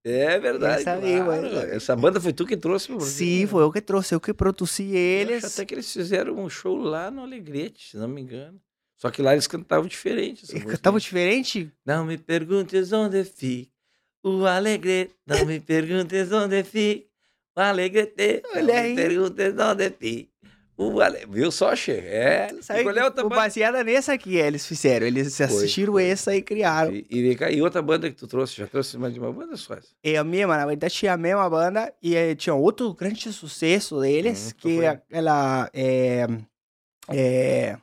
É verdade. Essa aí, claro. mano. Essa banda foi tu que trouxe pro Brasil, Sim, né? foi eu que trouxe, eu que produzi Eu eles. acho até que eles fizeram um show lá no Alegrete, se não me engano. Só que lá eles cantavam diferente. música. Tava diferente? Não me perguntes onde fica o Alegrete. Não me perguntes onde fica Alegrete. Não Olha aí. perguntes onde fica o Alegrete. Viu só, Che? É. Sabe, qual é outra foi banda? baseada nessa aqui, eles fizeram. Eles assistiram foi. essa e criaram. E, e, e outra banda que tu trouxe? Já trouxe mais de uma banda só? essa? É a mesma, na verdade tinha a mesma banda e eh, tinha outro grande sucesso deles, Hum, que foi? é aquela. É, é,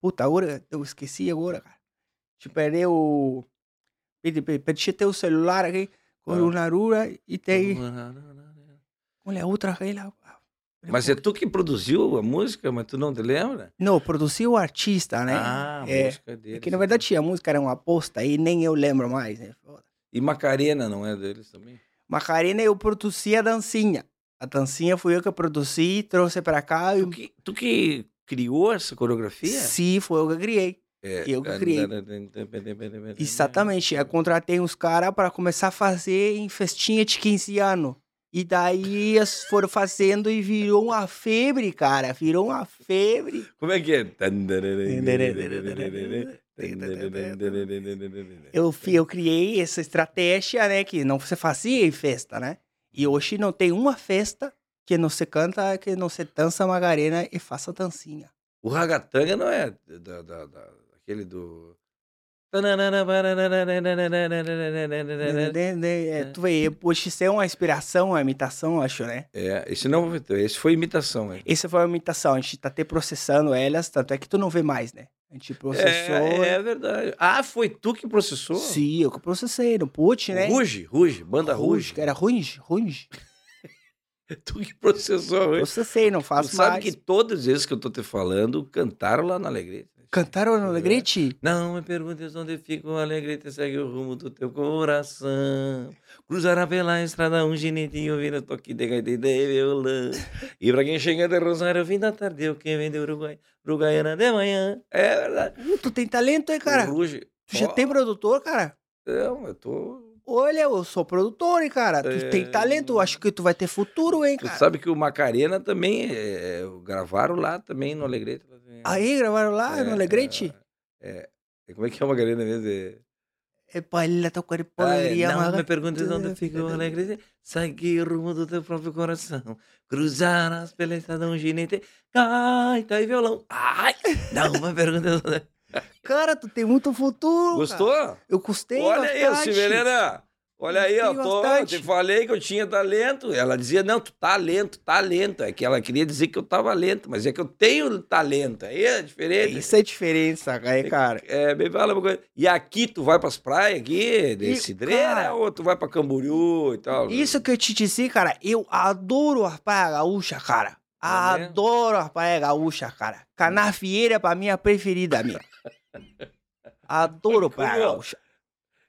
puta, agora eu esqueci agora, cara. Te perdi o. Perdi, perdi, perdi teu celular aqui, com Ah. o Narura e tem. Olha, outra aquela. Mas é tu que produziu a música, mas tu não te lembra? Não, produziu o artista, né? Ah, a é, música dele. que na verdade a música era uma aposta e nem eu lembro mais, né? E Macarena não é deles também? Macarena eu produzi a dancinha. A dancinha fui eu que produzi, trouxe pra cá e Tu que, tu que criou essa coreografia? Sim, foi eu que criei. É. eu que criei. Exatamente. Eu contratei uns caras para começar a fazer em festinha de 15 anos. E daí eles foram fazendo e virou uma febre, cara. Virou uma febre. Como é que é? Eu, eu criei essa estratégia, né? Que não se fazia em festa, né? E hoje não tem uma festa que não se canta, que não se dança Magarena e faça dancinha. O ragatanga não é da, da, da- aquele do. É, tu vê, hoje isso é uma inspiração, uma imitação, acho, né? É, esse não esse foi imitação, é. Essa foi uma imitação, a gente tá até processando elas, tanto é que tu não vê mais, né? A gente processou. É, é verdade. Ah, foi tu que processou? Sim, eu que processei, no put, né? Ruge, Ruge, banda Ruge. era Ruge, Ruge. Tu que processou, Ruge. Processei, não Tu faço sabe mais. que todas esses que eu tô te falando cantaram lá na Alegrete. Cantaram no Alegrete? Não me perguntes onde fica o Alegrete, segue o rumo do teu coração. Cruzará pela estrada um ginetinho, vira toque de gaita e de violão. E pra quem chega de Rosário, fim da tarde, eu que vem de Uruguai, Uruguaiana de manhã. É verdade. Tu tem talento, hein, cara? Ruge. Tu já Ó, tem produtor, cara? Não, eu tô Olha, eu sou produtor, hein, cara. Tu É. tem talento, eu acho que tu vai ter futuro, hein, Tu cara. sabe que o Macarena também é, gravaram lá também no Alegrete. Aí, gravaram lá no É, Alegrete? É, é, como é que é o Macarena mesmo? É... É baila teu corpo, Ah, é, alegria, não maga- me perguntes onde fica o Alegrete. Segue o rumo do teu próprio coração. Cruzar as peletas de um ginete. Gaita e violão. Ai, não me perguntes onde... Cara, tu tem muito futuro. Gostou? cara. Eu gostei Olha aí, bastante. Silvelena. Olha aí, ó, Gostei tô, te falei que eu tinha talento. Ela dizia, não, tu tá lento, tá lento. É que ela queria dizer que eu tava lento, mas é que eu tenho talento. Aí é diferente. Isso é diferença, aí, cara. É, me fala uma coisa. E aqui tu vai pras praias aqui, de E, Cidreira, cara, ou tu vai pra Camboriú e tal? Isso que eu te disse, cara, eu adoro as praias gaúchas, cara. É? Adoro as praias gaúchas, cara. Canafieira pra mim é a preferida minha. Adoro Curioso. gaúcha.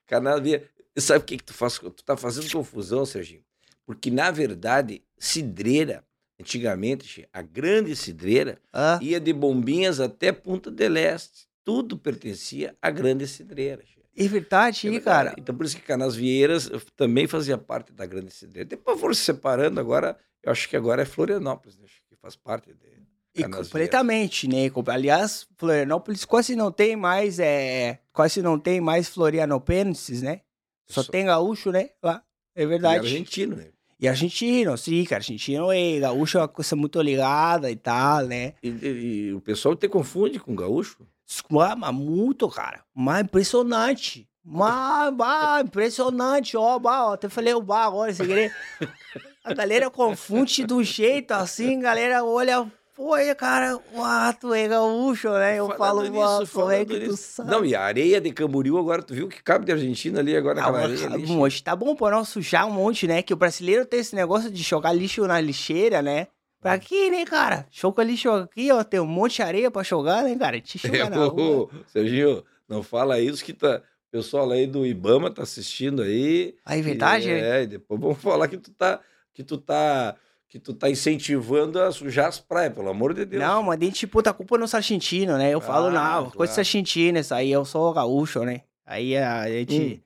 Canavia. Sabe o que, que tu faz? Tu tá fazendo confusão, Serginho. Porque, na verdade, cidreira, antigamente, a grande cidreira, Hã? ia de bombinhas até Punta del Este. Tudo pertencia à grande cidreira. É verdade, É cara. Então, por isso que Canasvieiras eh, também fazia parte da grande cidreira. Depois foram se separando, agora, eu acho que agora é Florianópolis, né? Que faz parte de E Canasvieiras. completamente, né? Aliás, Florianópolis quase não tem mais, é, quase não tem mais florianopenses, né? Só tem gaúcho, né? Lá. É E verdade. argentino, né? E argentino, sim, cara. Argentino e gaúcho é uma coisa muito ligada e tal, né? E, e- e o pessoal te confunde com gaúcho. Mas, mas muito, cara. Mas impressionante. Mas, mas impressionante, ó, bah, ó, até falei o bar agora, querer. A galera confunde do jeito assim, galera olha, pô, aí, cara, uau, tu é gaúcho, né? Eu Falando falo, uau, como é que tu sabe? Não, e a areia de Camboriú agora, tu viu que cabe de Argentina ali agora Ah, areia ali. moço, tá bom pra não sujar um monte, né? Que o brasileiro tem esse negócio de jogar lixo na lixeira, né? Pra quê, né, cara? Joga lixo aqui, ó, tem um monte de areia pra jogar, né, cara? Te jogar na rua. Serginho, não fala isso que tá. O pessoal aí do Ibama tá assistindo aí. Aí, verdade, e, é? É, e depois vamos falar que tu tá. Que tu tá. Que tu tá incentivando a sujar as praias, pelo amor de Deus. Não, mas a gente puta a culpa no sargentino, né? Eu falo, Ah, não, coisa claro. sargentina, isso aí, eu sou gaúcho, né? Aí a gente...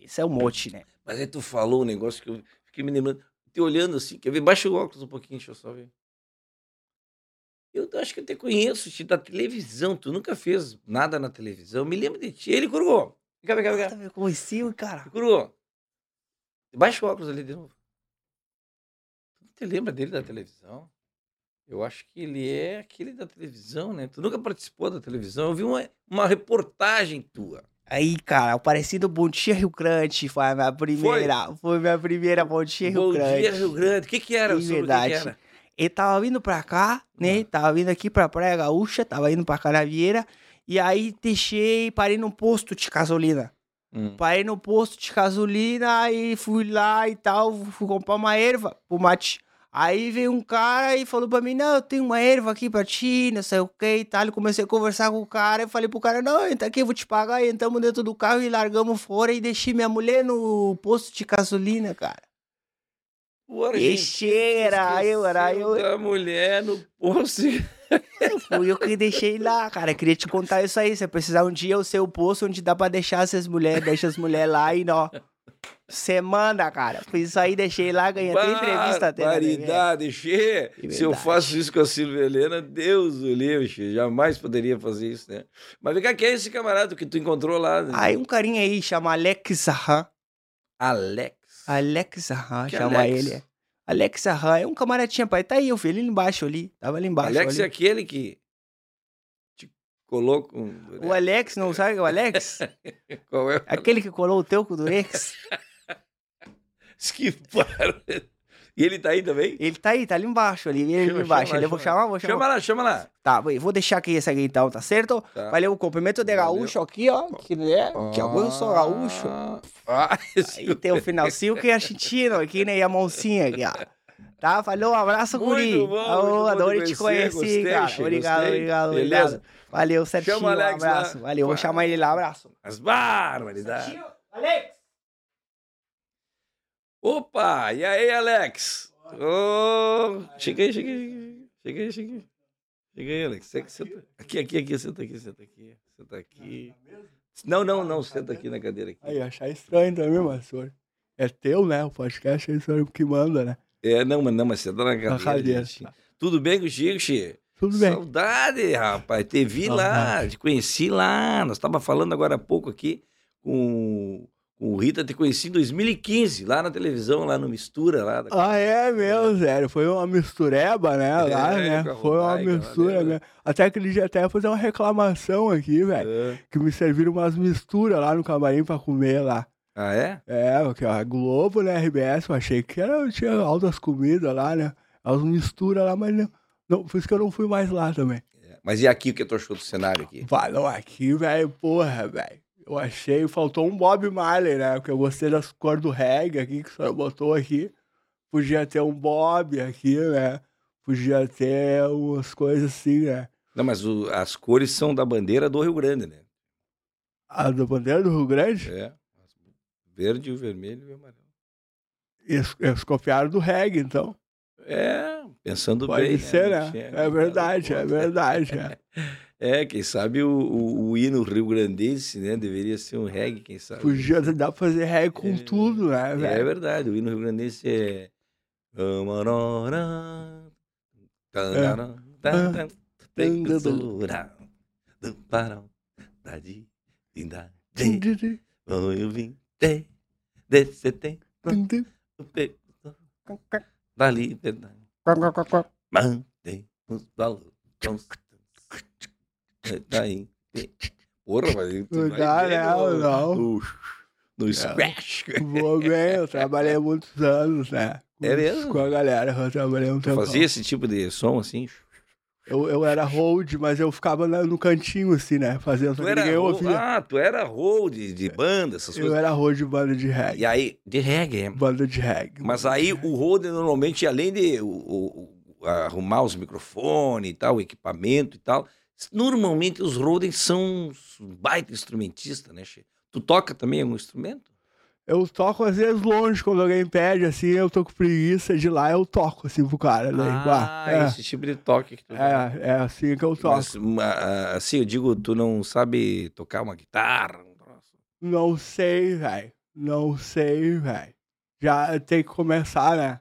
Isso é o mote, né? Mas aí tu falou um negócio que eu fiquei me lembrando. Te olhando assim, quer ver? Baixa o óculos um pouquinho, deixa eu só ver. Eu acho que eu te conheço, te da televisão. Tu nunca fez nada na televisão. Me lembro de ti. Ele curou. Vem cá, vem cá, vem cá. Tá me conhecido, cara. Curou. Baixa o óculos ali de novo. Te lembra dele da televisão? Eu acho que ele é aquele da televisão, né? Tu nunca participou da televisão. Eu vi uma, uma reportagem tua. Aí, cara, o parecido Bom Dia Rio Grande foi a minha primeira. Foi, minha primeira Bom Dia Rio Bom Grande. dia, Rio Grande. O que que era? De Sobre o que verdade. que era? Ele tava vindo pra cá, né? Ah. Tava vindo aqui pra Praia Gaúcha, tava indo pra Canavieira. E aí deixei, parei num posto de gasolina. Hum. Parei no posto de gasolina e fui lá e tal, fui comprar uma erva pro mate. Aí veio um cara e falou pra mim, não, eu tenho uma erva aqui pra ti, não sei o que e tal. E comecei a conversar com o cara e falei pro cara, não, entra aqui, eu vou te pagar. E entramos dentro do carro e largamos fora e deixei minha mulher no posto de gasolina, cara. Argentino Deixei, era eu, era eu. da mulher no posto. Fui eu que deixei lá, cara. Queria te contar isso aí. Se precisar um dia, o seu posto onde dá pra deixar essas mulheres, deixa as mulheres lá e ó. Você manda, cara. Fiz isso aí, deixei lá, ganhei até entrevista até. Barbaridade, Xê. Se eu faço isso com a Silvia Helena, Deus o livre, Xê. Jamais poderia fazer isso, né? Mas vem cá, quem é esse camarada que tu encontrou lá? né? Aí um carinha aí chama Alex Zahan. Alex. Alex Zahan, chama Alex? ele. Alex Zahan é um camaradinha, pai. Tá aí, eu vi ele embaixo ali. Tava ali embaixo. Alex ali. é aquele que te colou com... O Alex, não sabe o Alex? Qual é? Aquele que colou o teu com o Durex. Que. E ele tá aí também? Ele tá aí, tá ali embaixo ali. Ele Chama, ali embaixo. chama, eu vou chama. chamar, vou chamar. Chama lá, chama lá. Tá, vou deixar aqui esse aqui então, tá certo? Tá. Valeu, o cumprimento de Valeu. gaúcho aqui, ó. Que, né? que agora eu sou gaúcho. Ah, esse Aí tem o finalzinho que é argentino aqui, né? E a mãozinha aqui, ó. Tá? Falou, um abraço, Muito guri. bom, muito Ô, bom adorei te conhecer, gostei, cara. Chico, Obrigado, gostei. obrigado, Beleza. obrigado. Valeu, certinho, Chama Alex um abraço. lá. Valeu, vou chamar ele lá, abraço. As barbaridades. Alex! Opa, e aí, Alex? Ô, chega aí, chega aí. Chega aí, chega aí. Chega aí, Alex. Senta- senta. Aqui, aqui, aqui, senta aqui, senta aqui. Senta aqui. Não, não, não, senta aqui na cadeira. Aqui. Aí, achar estranho também, mas senhor. É teu, né? O podcast é o senhor que manda, né? É, não, mas não, mas senta na cadeira. Na cadeira. Tudo bem contigo, Xê? Tudo bem. Saudade, rapaz. Te vi lá, Saudade. te conheci lá. Nós estávamos falando agora há pouco aqui com, com o Rita, te conheci em 2015, lá na televisão, lá no Mistura. Lá da- Ah, é mesmo, sério. Foi uma mistureba, né? Lá, É, né? com a Foi uma lá, mistura, né? né? Até aquele dia até ia fazer uma reclamação aqui, velho. É. Que me serviram umas misturas lá no camarim pra comer lá. Ah, é? É, porque a Globo, né, RBS, eu achei que era, tinha altas comidas lá, né? As misturas lá, mas não, não. Por isso que eu não fui mais lá também. Mas e aqui, o que tu achou do cenário aqui? Não, aqui, velho, porra, velho. Eu achei, faltou um Bob Marley, né? Porque eu gostei das cores do reggae aqui que o senhor botou aqui. Podia ter um Bob aqui, né? Podia ter umas coisas assim, né? Não, mas o- as cores são da bandeira do Rio Grande, né? A da bandeira do Rio Grande, É. Verde, o vermelho e o amarelo. eles, eles copiaram do reggae, então. É, pensando Pode bem. ser, Não né? tinha É verdade, é verdade. É. É, quem sabe o, o, o hino rio-grandense, né? Deveria ser um reggae, quem sabe. Podia dar pra fazer reggae com É, tudo, né, É velho? verdade, o hino rio-grandense é. Do parão da divindade. Eu vim de, de setembro, o precursor da liberdade. Mantém os valores constantes. Daí. Porra, mas Não dá, não, no- não. No, no squash. Vou bem, eu trabalhei muitos anos, né? Com, É mesmo? Com a galera, eu trabalhei um tempo. fazia esse tipo de som assim? Eu, eu era hold, mas eu ficava no cantinho, assim, né? Fazendo, Tu era ninguém hold, ouvia. ah, tu era hold de, banda, essas eu coisas. era hold de banda de reggae. E aí, de reggae. é. Banda de reggae. Mas aí o hold normalmente, além de o- o- arrumar os microfones e tal, o equipamento e tal, normalmente os holdens são uns baita instrumentistas, né, Che? Tu toca também algum instrumento? Eu toco às vezes longe, quando alguém pede, assim, eu tô com preguiça de lá, eu toco, assim, pro cara. Daí, Ah, pá, esse tipo de toque que tu é, é, é assim que eu toco. Mas, assim, eu digo, tu não sabe tocar uma guitarra? um? Não sei, velho. Não sei, velho. Já tem que começar, né?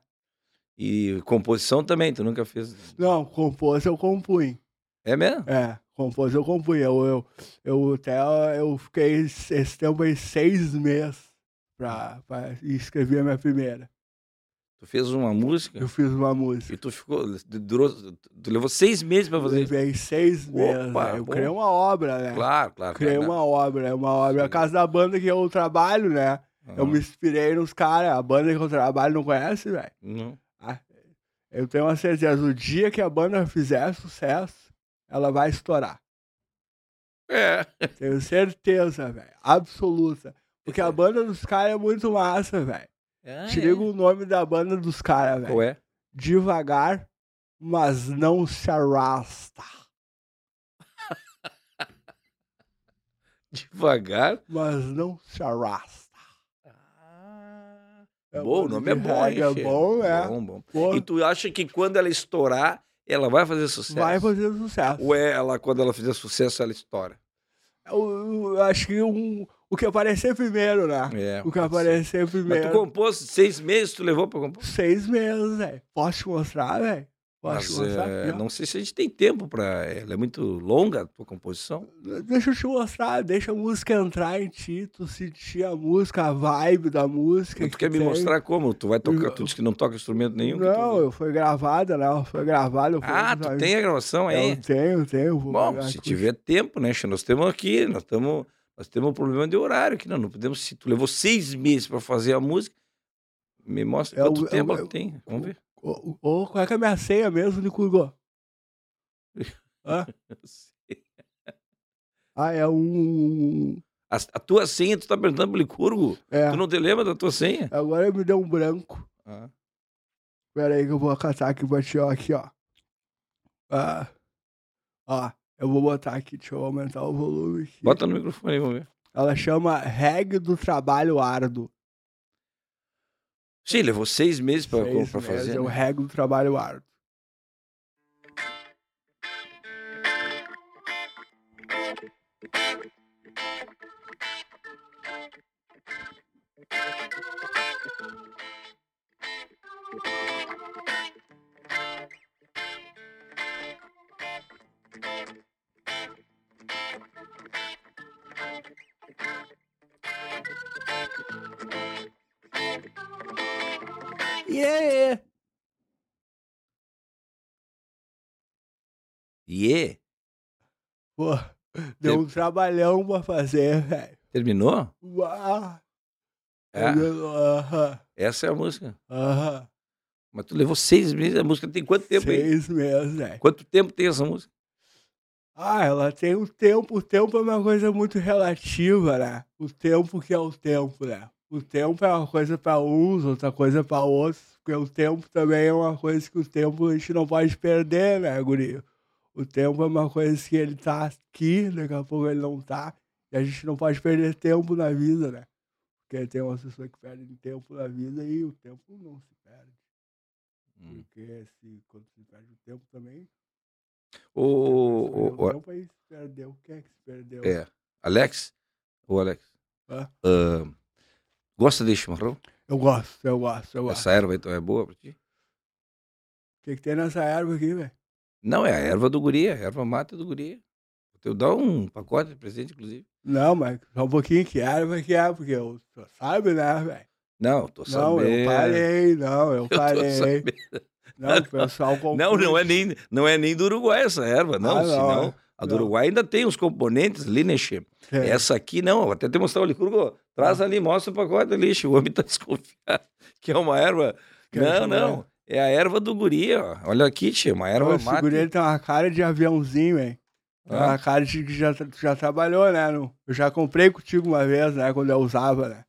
E composição também, tu nunca fez? Não, compôs eu compunho. É mesmo? É, compôs eu compunha. Eu, eu, eu até eu fiquei esse tempo aí seis meses pra, pra escrever a minha primeira. Tu fez uma música Eu fiz uma e música. tu ficou, durou, tu levou seis meses pra Eu fazer isso? levei seis meses. Opa, né? Eu bom. criei uma obra, né? Claro, claro. Criei claro, uma obra, é uma obra. A casa da banda que eu trabalho, né? não. Eu me inspirei nos caras. A banda que eu trabalho não conhece, velho. Não. Eu tenho uma certeza. O dia que a banda fizer sucesso, ela vai estourar. É. Tenho certeza, velho. Absoluta. Porque a banda dos caras é muito massa, velho. Ah, Te é. liga o nome da banda dos caras, velho. Qual é? Devagar, mas não se arrasta. Devagar. Mas não se arrasta. É bom, o nome é bom, hein, É bom, é. Bom, bom. Pô, E tu acha que quando ela estourar, ela vai fazer sucesso? vai fazer sucesso. Ou é ela, quando ela fizer sucesso, ela estoura? Eu, eu acho que um, o que aparecer primeiro, né? É. o que aparecer Mas primeiro. tu compôs seis meses, tu levou pra compor? Seis meses, velho. Posso te mostrar, velho? Mas é, não sei se a gente tem tempo pra. Ela é muito longa a tua composição. Deixa eu te mostrar, deixa a música entrar em ti, tu sentir a música, a vibe da música. tu que quer me tem. mostrar como? Tu vai tocar, Eu- tu disse que não toca instrumento nenhum? que tu- Não, eu foi gravada, né? Foi gravada. eu fui Ah, com os tu tem a gravação aí? Eu tenho, tenho. Bom, se tiver tempo, né? Nós temos aqui, nós temos, nós temos um problema de horário aqui, não, não podemos. Se tu levou seis meses pra fazer a música, me mostra É o- quanto é tempo é ela tem. Vamos ver. Ô, ô, qual é que é a minha senha mesmo, Nicurgo? Hã? Ah, é um. A, a tua senha, tu tá perguntando pro Licurgo? É. Tu não te lembra da tua senha? Agora me deu um branco. Ah. Pera aí que eu vou catar aqui pra ti, ó. Aqui, ó. Ah. Ó, eu vou botar aqui, deixa eu aumentar o volume aqui. Bota no microfone aí, vamos ver. Ela chama Reg do Trabalho Árduo. Sim, levou seis meses pra, seis pra fazer. Meses, né? Eu rego do trabalho árduo. Yeah! Yeah. Pô, deu um trabalhão pra fazer, velho. Terminou? Uau! É. Essa é a música. aham. Mas tu levou seis meses. A música tem quanto tempo aí? Seis meses, velho. Quanto tempo tem essa música? Ah, ela tem um tempo. O tempo é uma coisa muito relativa, né? O tempo que é o tempo, né? O tempo é uma coisa pra uns, outra coisa pra outros. Porque o tempo também é uma coisa que o tempo a gente não pode perder, né, guri? O tempo é uma coisa que ele tá aqui, daqui a pouco ele não tá. E a gente não pode perder tempo na vida, né? Porque tem umas pessoas que perdem tempo na vida e o tempo não se perde. Hum. Porque se, quando se perde o tempo também, O, o- o o- tempo aí se perdeu. Quem é que se perdeu? é, Alex? Ô, Alex. Hã? ah, gosta de chimarrão? Eu gosto, eu gosto, eu gosto. Essa erva então é boa pra ti? O que, que tem nessa erva aqui, velho? Não, é a erva do guri, a erva mata do guri. Eu dou um pacote de presente, inclusive. Não, mas só um pouquinho que erva que é, porque eu sabe, né, velho? Não, tô Não, sabendo. eu parei, não, eu Eu parei. Não, o pessoal Não, não é, confunde. nem, não é nem do Uruguai essa erva, não. Ah, não, senão, a do não. Uruguai ainda tem os componentes ali, né, Che? É. Essa aqui não, vou até te mostrar o licurgo. Traz ali, mostra o pacote ali, o homem tá desconfiado que é uma erva. Quero não, não, é a erva do guri, ó. Olha aqui, che, uma erva Esse mata. guri, ele tem uma cara de aviãozinho, velho. Tem Ah. uma cara de que já, já trabalhou, né? Eu já comprei contigo uma vez, né? Quando eu usava, né?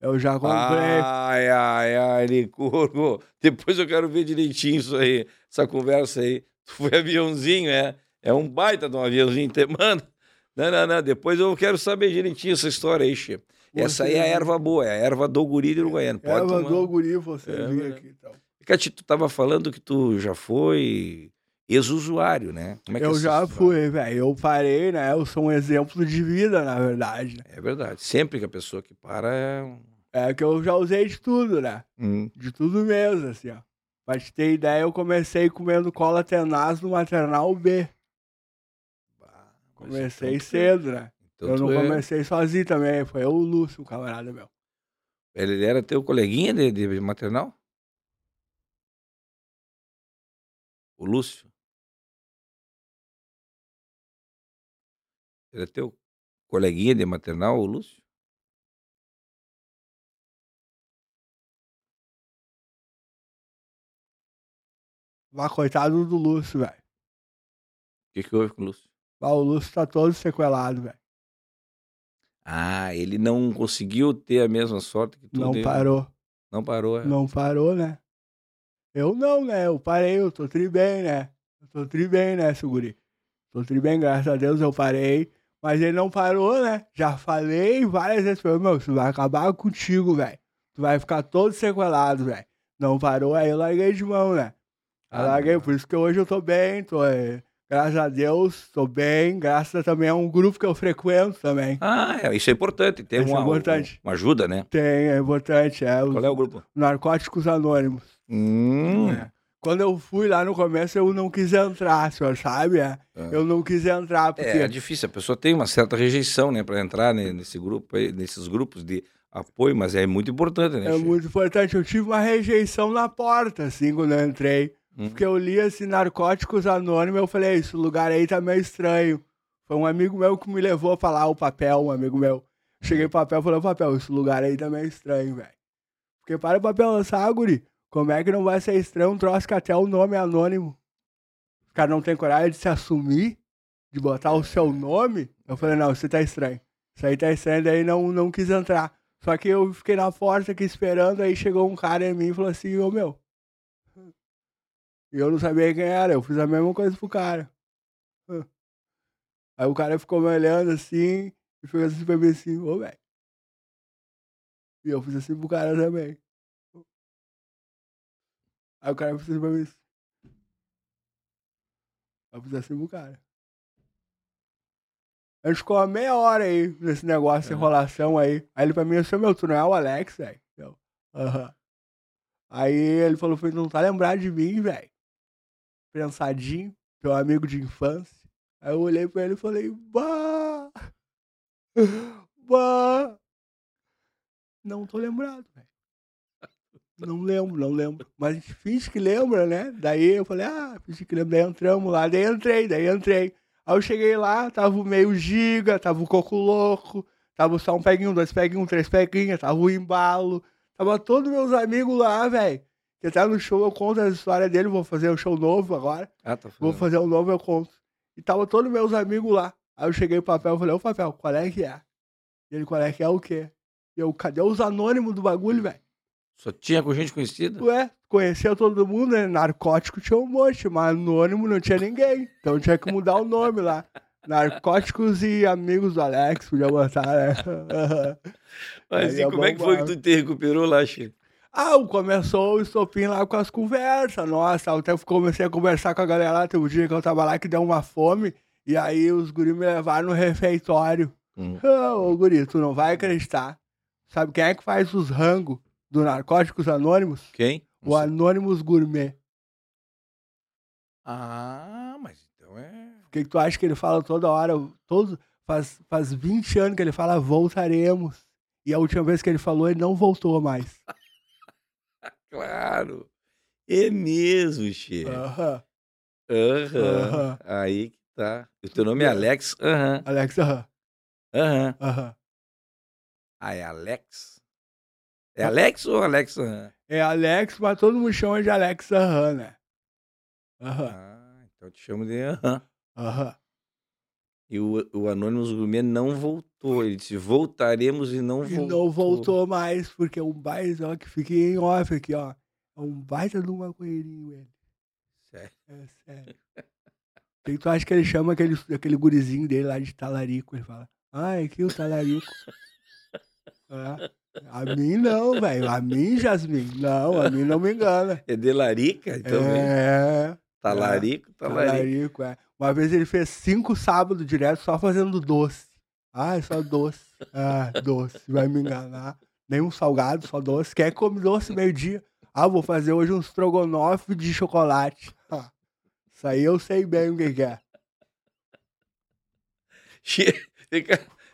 Eu já comprei. Ai, ai, ai, Licurgo. Depois eu quero ver direitinho isso aí, essa conversa aí. Tu foi aviãozinho, é? É um baita de um aviãozinho, te manda. Não, não, não. Depois eu quero saber direitinho essa história aí, Che. Essa aí é a erva boa, é a erva do guri de Uruguaiano. Pode Erva tomar. do guri, você É, vir né? aqui, então. Cati, tu tava falando que tu já foi ex-usuário, né? Como é que é Eu essa já fui, velho. Eu parei, né? Eu sou um exemplo de vida, na verdade. né? É verdade. Sempre que a pessoa que para é. É que eu já usei de tudo, né? Hum. De tudo mesmo, assim, ó. Pra te ter ideia, eu comecei comendo cola tenaz no maternal B. Comecei cedo, né? então eu não é- comecei sozinho também. Foi eu o Lúcio, um camarada meu. Ele era teu coleguinha de, de maternal? O Lúcio? Ele é teu coleguinha de maternal, o Lúcio? Mas coitado do Lúcio, velho. O que, que houve com o Lúcio? Mas o Lúcio tá todo sequelado, velho. Ah, ele não conseguiu ter a mesma sorte que tu Não deu. parou. Não parou, é. Não parou, né? Eu não, né? Eu parei, eu tô tri bem, né? Eu tô tri bem, né, Suguri? Tô tri bem, graças a Deus eu parei. Mas ele não parou, né? Já falei várias vezes pra ele, meu, isso vai acabar contigo, velho. Tu vai ficar todo sequelado, velho. Não parou, aí eu larguei de mão, né? Eu Ah, larguei, não. por isso que hoje eu tô bem, tô, é, graças a Deus, tô bem, graças também a um grupo que eu frequento também. Ah, é, isso é importante. Tem é uma, importante. uma ajuda, né? Tem, é importante, é, os Qual é o grupo? Narcóticos Anônimos. Hum, É. Quando eu fui lá no começo, eu não quis entrar, senhor sabe? É. Ah. Eu não quis entrar, porque. É, é difícil, a pessoa tem uma certa rejeição, né, para entrar ne- nesse grupo, nesses grupos de apoio, mas é muito importante, né? É muito importante. Eu tive uma rejeição na porta, assim, quando eu entrei. Hum. Porque eu li assim, Narcóticos Anônimos, eu falei, esse lugar aí tá meio estranho. Foi um amigo meu que me levou pra lá o papel, um amigo meu. Cheguei pro papel e falei, papel, esse lugar aí tá meio estranho, velho. Porque para pra pensar, guri, como é que não vai ser estranho um troço que até o nome é anônimo? Os caras não tem coragem de se assumir, de botar o seu nome? Eu falei, não, isso tá estranho. Isso aí tá estranho, daí não, não quis entrar. Só que eu fiquei na porta aqui esperando, aí chegou um cara em mim e falou assim, ô meu. E eu não sabia quem era, eu fiz a mesma coisa pro cara. Aí o cara ficou me olhando assim, e fez assim pra mim assim, ô velho. E eu fiz assim pro cara também. Aí o cara fez assim pra mim. assim. Eu fiz assim pro cara. A gente ficou uma meia hora aí nesse negócio, Aham. enrolação aí. Aí ele pra mim, assim, meu, tu não é o Alex, velho? Eu, aham. Aí ele falou, foi, não tá lembrado de mim, velho? Pensadinho, teu amigo de infância. Aí eu olhei pra ele e falei, bah! Bah! Não tô lembrado, velho. Não lembro, não lembro. Mas finge que lembra, né? Daí eu falei, ah, finge que lembra. Daí entramos lá, daí entrei, daí entrei. Aí eu cheguei lá, tava o meio giga, tava o coco louco, tava só um peguinho, dois peguinhos, três peguinhos, tava o embalo. Tava todos meus amigos lá, velho. Que até no show eu conto a história dele, vou fazer um show novo agora. Ah, tá Vou fazer um novo, eu conto. E tava todos meus amigos lá. Aí eu cheguei pro papel e falei, ô papel, qual é que é? E ele, qual é que é o quê? E eu, cadê os anônimos do bagulho, velho? Só tinha com gente conhecida? Ué, conhecia todo mundo, né? Narcótico tinha um monte, mas anônimo não tinha ninguém. Então tinha que mudar o nome lá. Narcóticos e amigos do Alex, podia botar, né? Mas e é como é que foi que tu te recuperou lá, Chico? Ah, começou o estopim lá com as conversas. Nossa, eu até comecei a conversar com a galera lá. Teve um dia que eu tava lá que deu uma fome. E aí os guris me levaram no refeitório. Hum. Ah, ô guri, tu não vai acreditar. Sabe quem é que faz os rangos do Narcóticos Anônimos? Quem? O. Anônimos Gourmet. Ah, mas então é. O que, que tu acha que ele fala toda hora? Todo, faz, faz 20 anos que ele fala voltaremos. E a última vez que ele falou, ele não voltou mais. Claro. É mesmo, Chico. Aham. Aham. Aham. Aí que tá. O teu nome é Alex? Aham. Alex, aham. Aham. Aham. Ah, é Alex? É Alex ou Alex? Aham. É Alex, mas todo mundo chama de Alex Aham, né? Aham. Ah, então eu te chamo de Aham. Aham. E o, o Anônimos Gourmet não voltou. Ele disse: voltaremos e não E voltou. não voltou mais, porque é um baita, ó, que fiquei em off aqui, ó. É um baita de um maconheirinho, ele. Sério. É sério. Que que tu acha que ele chama aquele, aquele gurizinho dele lá de talarico? Ele fala, ah, é aqui o talarico. É. A mim não, velho. A mim, Jasmin. Não, a mim não me engana. É de Larica? Então, vem. é, talarico, talarico. talarico, é. Uma vez ele fez cinco sábados direto só fazendo doce. Ah, é só doce. Ah, doce. Vai me enganar. Nenhum salgado, só doce. Quer comer doce meio-dia? Ah, vou fazer hoje um estrogonofe de chocolate. Ah, isso aí eu sei bem o que é.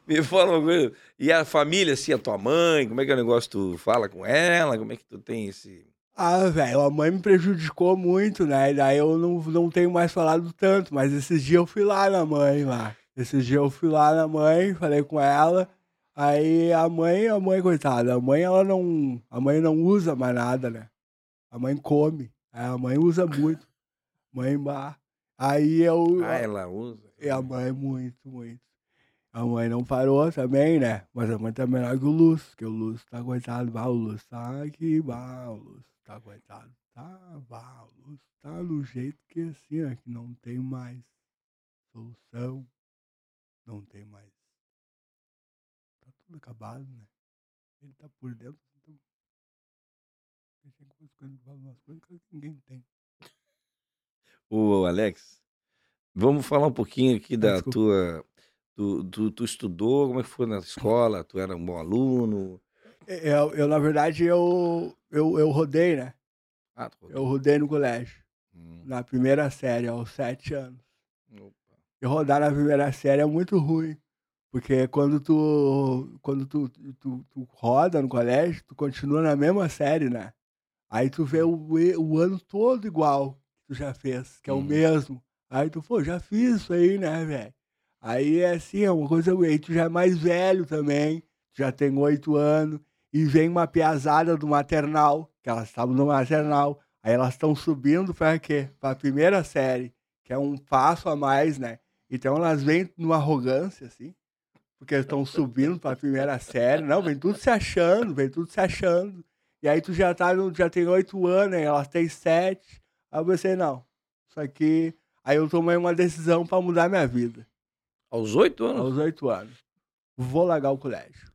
Me fala uma coisa. E a família, assim, a tua mãe, como é que é o negócio? Tu fala com ela? Como é que tu tem esse. Ah, velho, a mãe me prejudicou muito, né? E daí eu não, não tenho mais falado tanto, mas esses dias eu fui lá na mãe lá. Esses dias eu fui lá na mãe, falei com ela. Aí a mãe, a mãe, coitada, a mãe ela não. A mãe não usa mais nada, né? A mãe come. Aí A mãe usa muito. Mãe bah. Aí eu. Ah, ela usa. E a mãe, muito, muito. A mãe não parou também, né? Mas a mãe tá melhor que o Luz, porque o Luz tá coitado, bah, o Luz tá aqui, bah, o Luz tá coitado, tá, Luz tá do jeito que assim, ó, que não tem mais solução, não tem mais. Tá tudo acabado, né? Ele tá por dentro, então. Deixa com as coisas, fala umas coisas que ninguém tem. Ô, Alex, vamos falar um pouquinho aqui da Desculpa. tua. Tu, tu, tu estudou, como é que foi na escola? Tu era um bom aluno? Eu, eu na verdade, eu, eu, eu rodei, né? Ah, tu Eu rodei no colégio. Hum, na primeira série, aos sete anos. opa. E rodar na primeira série é muito ruim. Porque quando tu, quando tu, tu, tu roda no colégio, tu continua na mesma série, né? Aí tu vê o, o ano todo igual que tu já fez, que é o Uhum. mesmo. Aí tu, pô, já fiz isso aí, né, velho? Aí é assim, é uma coisa. Aí tu já é mais velho também, tu já tem oito anos, e vem uma piazada do maternal, que elas estavam no maternal. Aí elas estão subindo para quê? Pra primeira série, que é um passo a mais, né? Então elas vêm numa arrogância, assim, porque estão subindo para a primeira série. Não, vem tudo se achando, vem tudo se achando. E aí tu já tá, já tem oito anos, aí elas têm sete. Aí eu pensei, não, isso aqui. Aí eu tomei uma decisão para mudar minha vida, Aos oito anos? aos oito anos. Vou largar o colégio.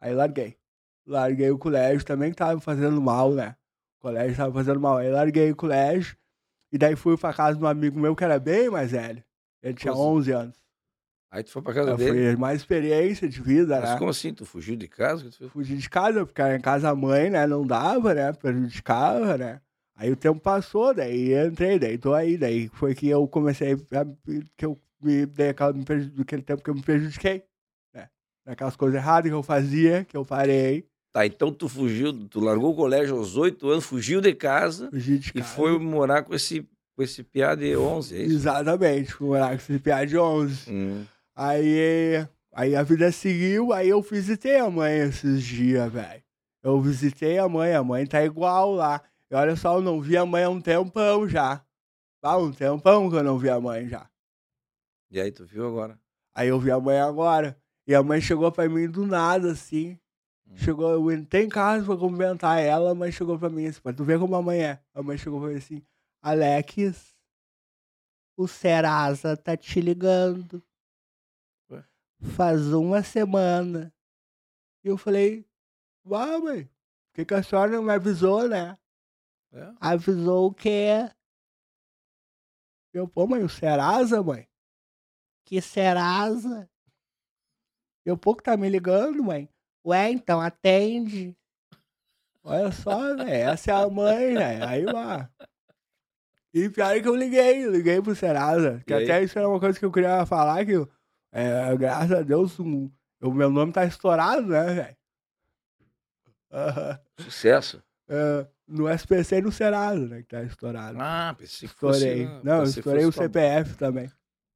Aí larguei. Larguei o colégio, também que tava fazendo mal, né? O colégio tava fazendo mal. Aí larguei o colégio, e daí fui pra casa de um amigo meu que era bem mais velho. Ele tinha Quantos- 11 anos. Aí tu foi pra casa É, dele. Foi mais experiência de vida, Mas né? como assim? Tu fugiu de casa? Fugi de casa, porque em casa mãe, né? Não dava, né? Prejudicava, né? Aí o tempo passou, daí entrei, daí tô aí, daí foi que eu comecei a, que eu me dei aquela, me aquele tempo que eu me prejudiquei, né? Naquelas coisas erradas que eu fazia, que eu parei, Tá, então tu fugiu, tu largou o colégio aos oito anos, fugiu de casa fugi de e casa. foi morar com esse, com esse piá de 11, é isso? Exatamente, fui morar com esse piá de 11. Hum. Aí, aí a vida seguiu, aí eu visitei a mãe esses dias, velho. Eu visitei a mãe, a mãe tá igual lá. E olha só, eu não vi a mãe há um tempão já. Há um tempão que eu não vi a mãe já. E aí tu viu agora? Aí eu vi a mãe agora. E a mãe chegou pra mim do nada, assim. Chegou, eu entrei em casa pra cumprimentar ela, mãe chegou pra mim assim, pra tu ver como a mãe é. A mãe chegou pra mim assim, Alex, o Serasa tá te ligando. Ué? Faz uma semana. E eu falei, uau, mãe, por que, que a senhora não me avisou, né? É? Avisou o quê? Eu, pô, mãe, o Serasa, mãe? Que Serasa? Eu, que tá me ligando, mãe? Ué, então atende. Olha só, né? Essa é a mãe, né? Aí lá. E pior é que eu liguei, liguei pro Serasa. Que E aí? até isso era uma coisa que eu queria falar, que é, graças a Deus um- o meu nome tá estourado, né, velho? Aham. Sucesso? É, no SPC e no Serasa, né? Que tá estourado. Ah, pensei que fosse. Estourei. na- Não, estourei o fosse CPF também.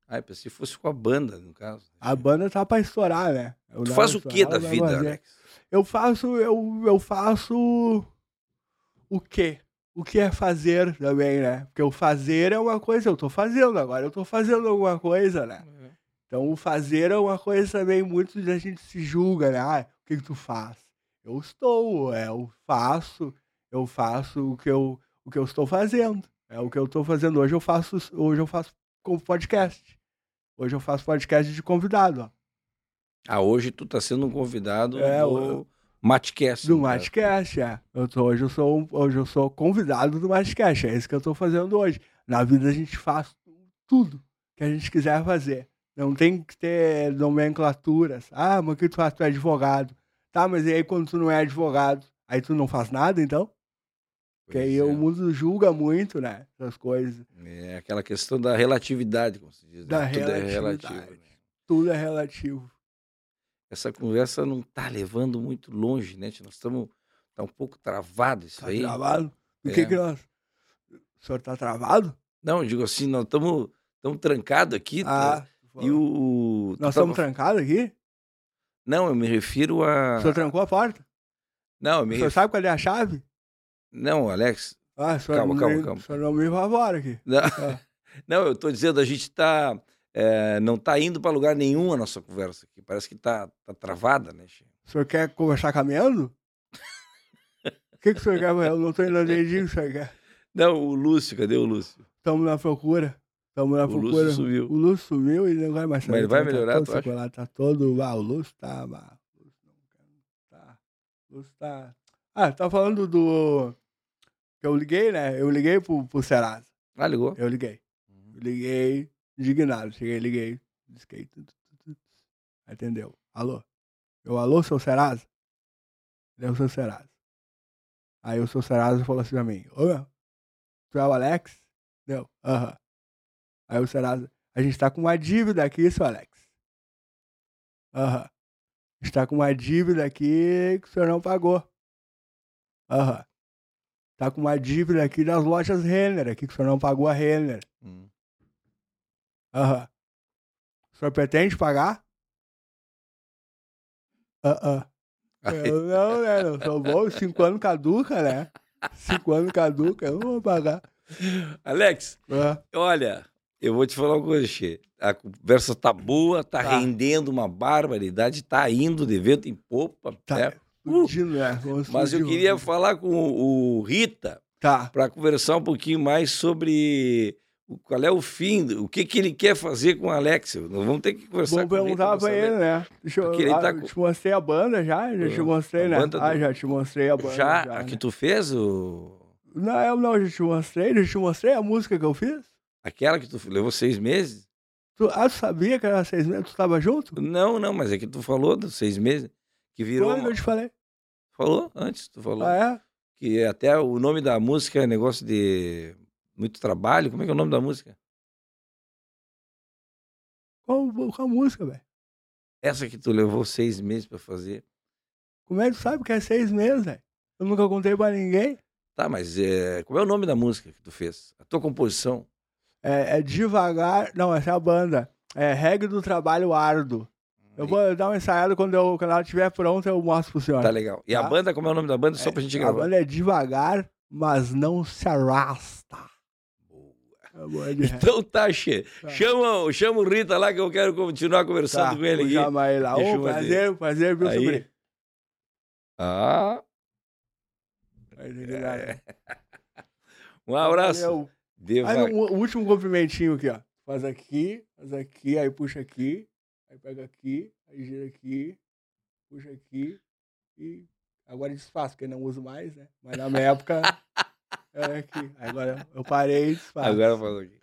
Ah, eu pensei que fosse com a banda, no caso. A banda tá pra estourar, né? Eu Tu faz o que da vida? Eu faço, eu, eu faço o quê? O que é fazer também, né? Porque o fazer é uma coisa, eu tô fazendo agora, eu tô fazendo alguma coisa, né? Então o fazer é uma coisa também, muito da gente se julga, né? Ah, o que, que tu faz? Eu estou, é, eu faço, eu faço o que eu, o que eu estou fazendo. É o que eu estou fazendo. Hoje eu faço, hoje eu faço com podcast. Hoje eu faço podcast de convidado, ó. Ah, hoje tu tá sendo um convidado É, do o- Matcast. Do. Matcast, é. Eu tô, hoje, eu sou, hoje eu sou convidado do Matcast. É isso que eu tô fazendo hoje. Na vida a gente faz tudo que a gente quiser fazer. Não tem que ter nomenclaturas. Ah, mas que tu faz? Tu é advogado. Tá, mas e aí quando tu não é advogado? Aí tu não faz nada, então? Porque aí é. o mundo julga muito, né? Essas coisas. É aquela questão da relatividade, como se diz. né? Da Tudo é relatividade. relativo. né? Tudo é relativo. Essa conversa não tá levando muito longe, né? Nós estamos. Tá um pouco travado isso Tá aí. travado? Do É. que que nós... O senhor tá travado? Não, eu digo assim, nós estamos trancados aqui. Ah, tá? E o. nós tava- estamos trancados aqui? Não, eu me refiro a. O senhor trancou a porta? Não, eu O me senhor ref... sabe qual é a chave? Não, Alex. Ah, o senhor Calma, não calma, me, calma. Senhor não me favora aqui. Não, Ah. não eu tô dizendo, a gente tá. é, não tá indo para lugar nenhum a nossa conversa aqui. Parece que tá, tá travada, né, Che? O senhor quer conversar caminhando? O que, que o senhor quer? Eu não tô entendendo o que o senhor quer. Não, o Lúcio, cadê o Lúcio? Estamos na procura. Estamos na O Lúcio procura. sumiu. O Lúcio sumiu e não vai mais Mas ele vai Tá melhorar, todo tu acha? Tá todo... Ah, o Lúcio tá... ah, o Lúcio não tá... O Lúcio tá... Ah, tá falando do... Eu liguei, né? Eu liguei pro, pro Serasa. Ah, ligou? Eu liguei. Eu liguei indignado. Cheguei, liguei. Disquei. Atendeu. Alô? Eu, alô, seu Serasa? Ele é o seu Serasa. Aí o seu Serasa falou assim pra mim: Ô, meu, tu é o Alex? Deu. Aham. Aí o Serasa: A gente tá com uma dívida aqui, seu Alex. Aham. A gente tá com uma dívida aqui que o senhor não pagou. Aham. Tá com uma dívida aqui das lojas Renner, aqui que o senhor não pagou a Renner. Hum. Aham. O senhor pretende pagar? Aham. Aí- Eu não, né? Não sou bom. Cinco anos caduca, né? Cinco anos caduca, eu não vou pagar. Alex, Ah, olha, eu vou te falar uma coisa, Che. A conversa tá boa, tá, Tá. rendendo uma barbaridade, tá indo de vento em popa. Tá. né? Vamos Mas eu queria falar com o Rita Tá. para conversar um pouquinho mais sobre qual é o fim, o que, que ele quer fazer com o Alex. Nós vamos ter que conversar Vamos com o Rita perguntar pra ele, né? Deixa eu, ele ah, tá te mostrei a banda já? Já te Ah, mostrei, a né? banda Ah, do- já te mostrei a banda. Já, já, a que né? tu fez, o... Não, eu não, já te mostrei, já te mostrei a música que eu fiz. aquela que tu levou seis meses? Tu, ah, tu sabia que era seis meses? Tu tava junto? Não, não, mas é que tu falou dos seis meses. Que virou. Quando eu te falei? Falou antes, tu falou. Ah, é? Que até o nome da música é negócio de muito trabalho. Como é que é o nome da música? Qual, qual música, velho? Essa que tu levou seis meses pra fazer. Como é que tu sabe que é seis meses, velho? Eu nunca contei pra ninguém. Tá, mas é... qual é o nome da música que tu fez? A tua composição? É, é devagar. Não, essa é a banda. É Regra do Trabalho Árduo. Eu vou dar uma ensaiada quando, eu, quando ela estiver pronta, eu mostro pro senhor. Tá legal. E a Tá. banda, como é o nome da banda? Só pra gente A gravar. banda é devagar, mas não se arrasta. A banda de Então tá, Che. Tá. Chama, chama o Rita lá que eu quero continuar conversando Tá, com ele aqui. chamar ele lá. Ô, ver. prazer, prazer, viu, sobrinho? Ah, Aí, obrigado. um abraço. Valeu. Deva... Um, o último cumprimentinho aqui, ó. Faz aqui, faz aqui, aí puxa aqui, aí pega aqui, aí gira aqui, puxa aqui e agora desfaço, porque não uso mais, né? Mas na minha época era aqui. Agora eu parei e desfaço. Agora falou aqui.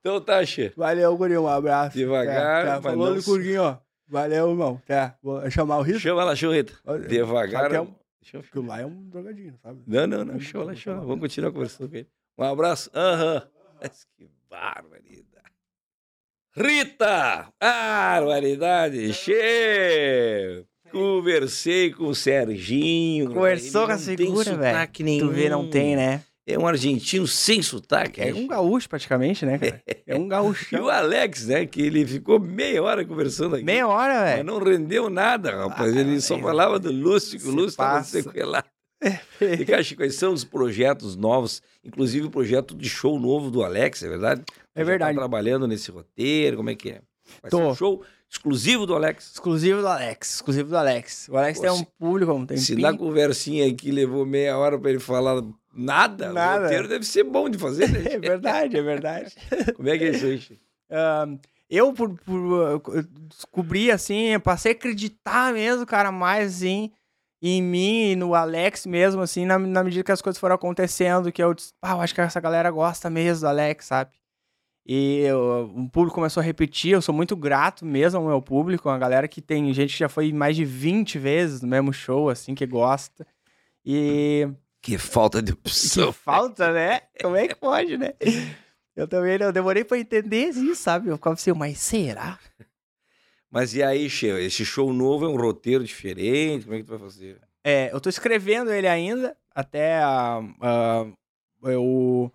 Então tá, Che. Valeu, Gurinho, um abraço. Devagar, Até, mas Falou não Curguinho, ó. Valeu, irmão. Até. Vou chamar o Rito. Chama lá, chama o Rita. Devagar. É um- Deixa eu- Porque lá é um drogadinho, sabe? Não, não, não. Chama lá, chamar. Vamos continuar conversando com ele. Um abraço. Aham. Mas que barbaridade. Rita! Barbaridade! Che! Conversei com o Serginho. Conversou com a figura, velho. sotaque nenhum. Tu vê, não tem, né? É um argentino sem sotaque. É um gaúcho praticamente, né, cara? É um E gaúcho. o Alex, né? Que ele ficou meia hora conversando aqui. Meia hora, Mas velho. não rendeu nada, rapaz. Ah, ele só falava do Lúcio, que o Lúcio estava sequelado. E, Caixa, quais são os projetos novos? Inclusive o projeto de show novo do Alex, é verdade? É verdade. Tá trabalhando nesse roteiro, como é que é? Vai Tô. um show exclusivo do Alex. Exclusivo do Alex, exclusivo do Alex. O Alex Pô, tem um se- público, um Se tempinho. na conversinha aqui levou meia hora para ele falar nada, Nada. o roteiro deve ser bom de fazer, né? É verdade, é verdade. como é que é isso aí? Ahn, eu, por, por, eu descobri, assim, eu passei a acreditar mesmo, cara, mais, assim, em mim e no Alex mesmo, assim, na, na medida que as coisas foram acontecendo, que eu disse, pá, eu acho que essa galera gosta mesmo do Alex, sabe? E eu- o público começou a repetir, eu sou muito grato mesmo ao meu público, uma galera que tem gente que já foi mais de 20 vezes no mesmo show, assim, que gosta. E Que falta de que opção. falta, né? Como é que pode, né? Eu também eu demorei pra entender isso, sabe? Eu ficava assim, mas será? Mas e aí, Che, esse show novo é um roteiro diferente? Como é que tu vai fazer? É, eu tô escrevendo ele ainda, até ah, ah, eu,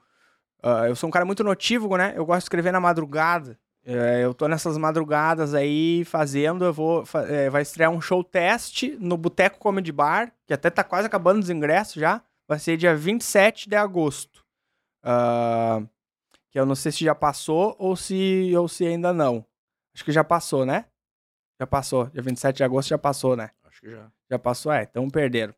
ah, eu sou um cara muito notívago, né? Eu gosto de escrever na madrugada. É, eu tô nessas madrugadas aí fazendo, eu vou, é, vai estrear um show teste no Boteco Comedy Bar, que até tá quase acabando os ingressos já, vai ser dia 27 de agosto. Que eu não sei se já passou ou se, ou se ainda não. Acho que já passou, né? Já passou, dia 27 de agosto já passou, né? Acho que já. Já passou, é, então perderam.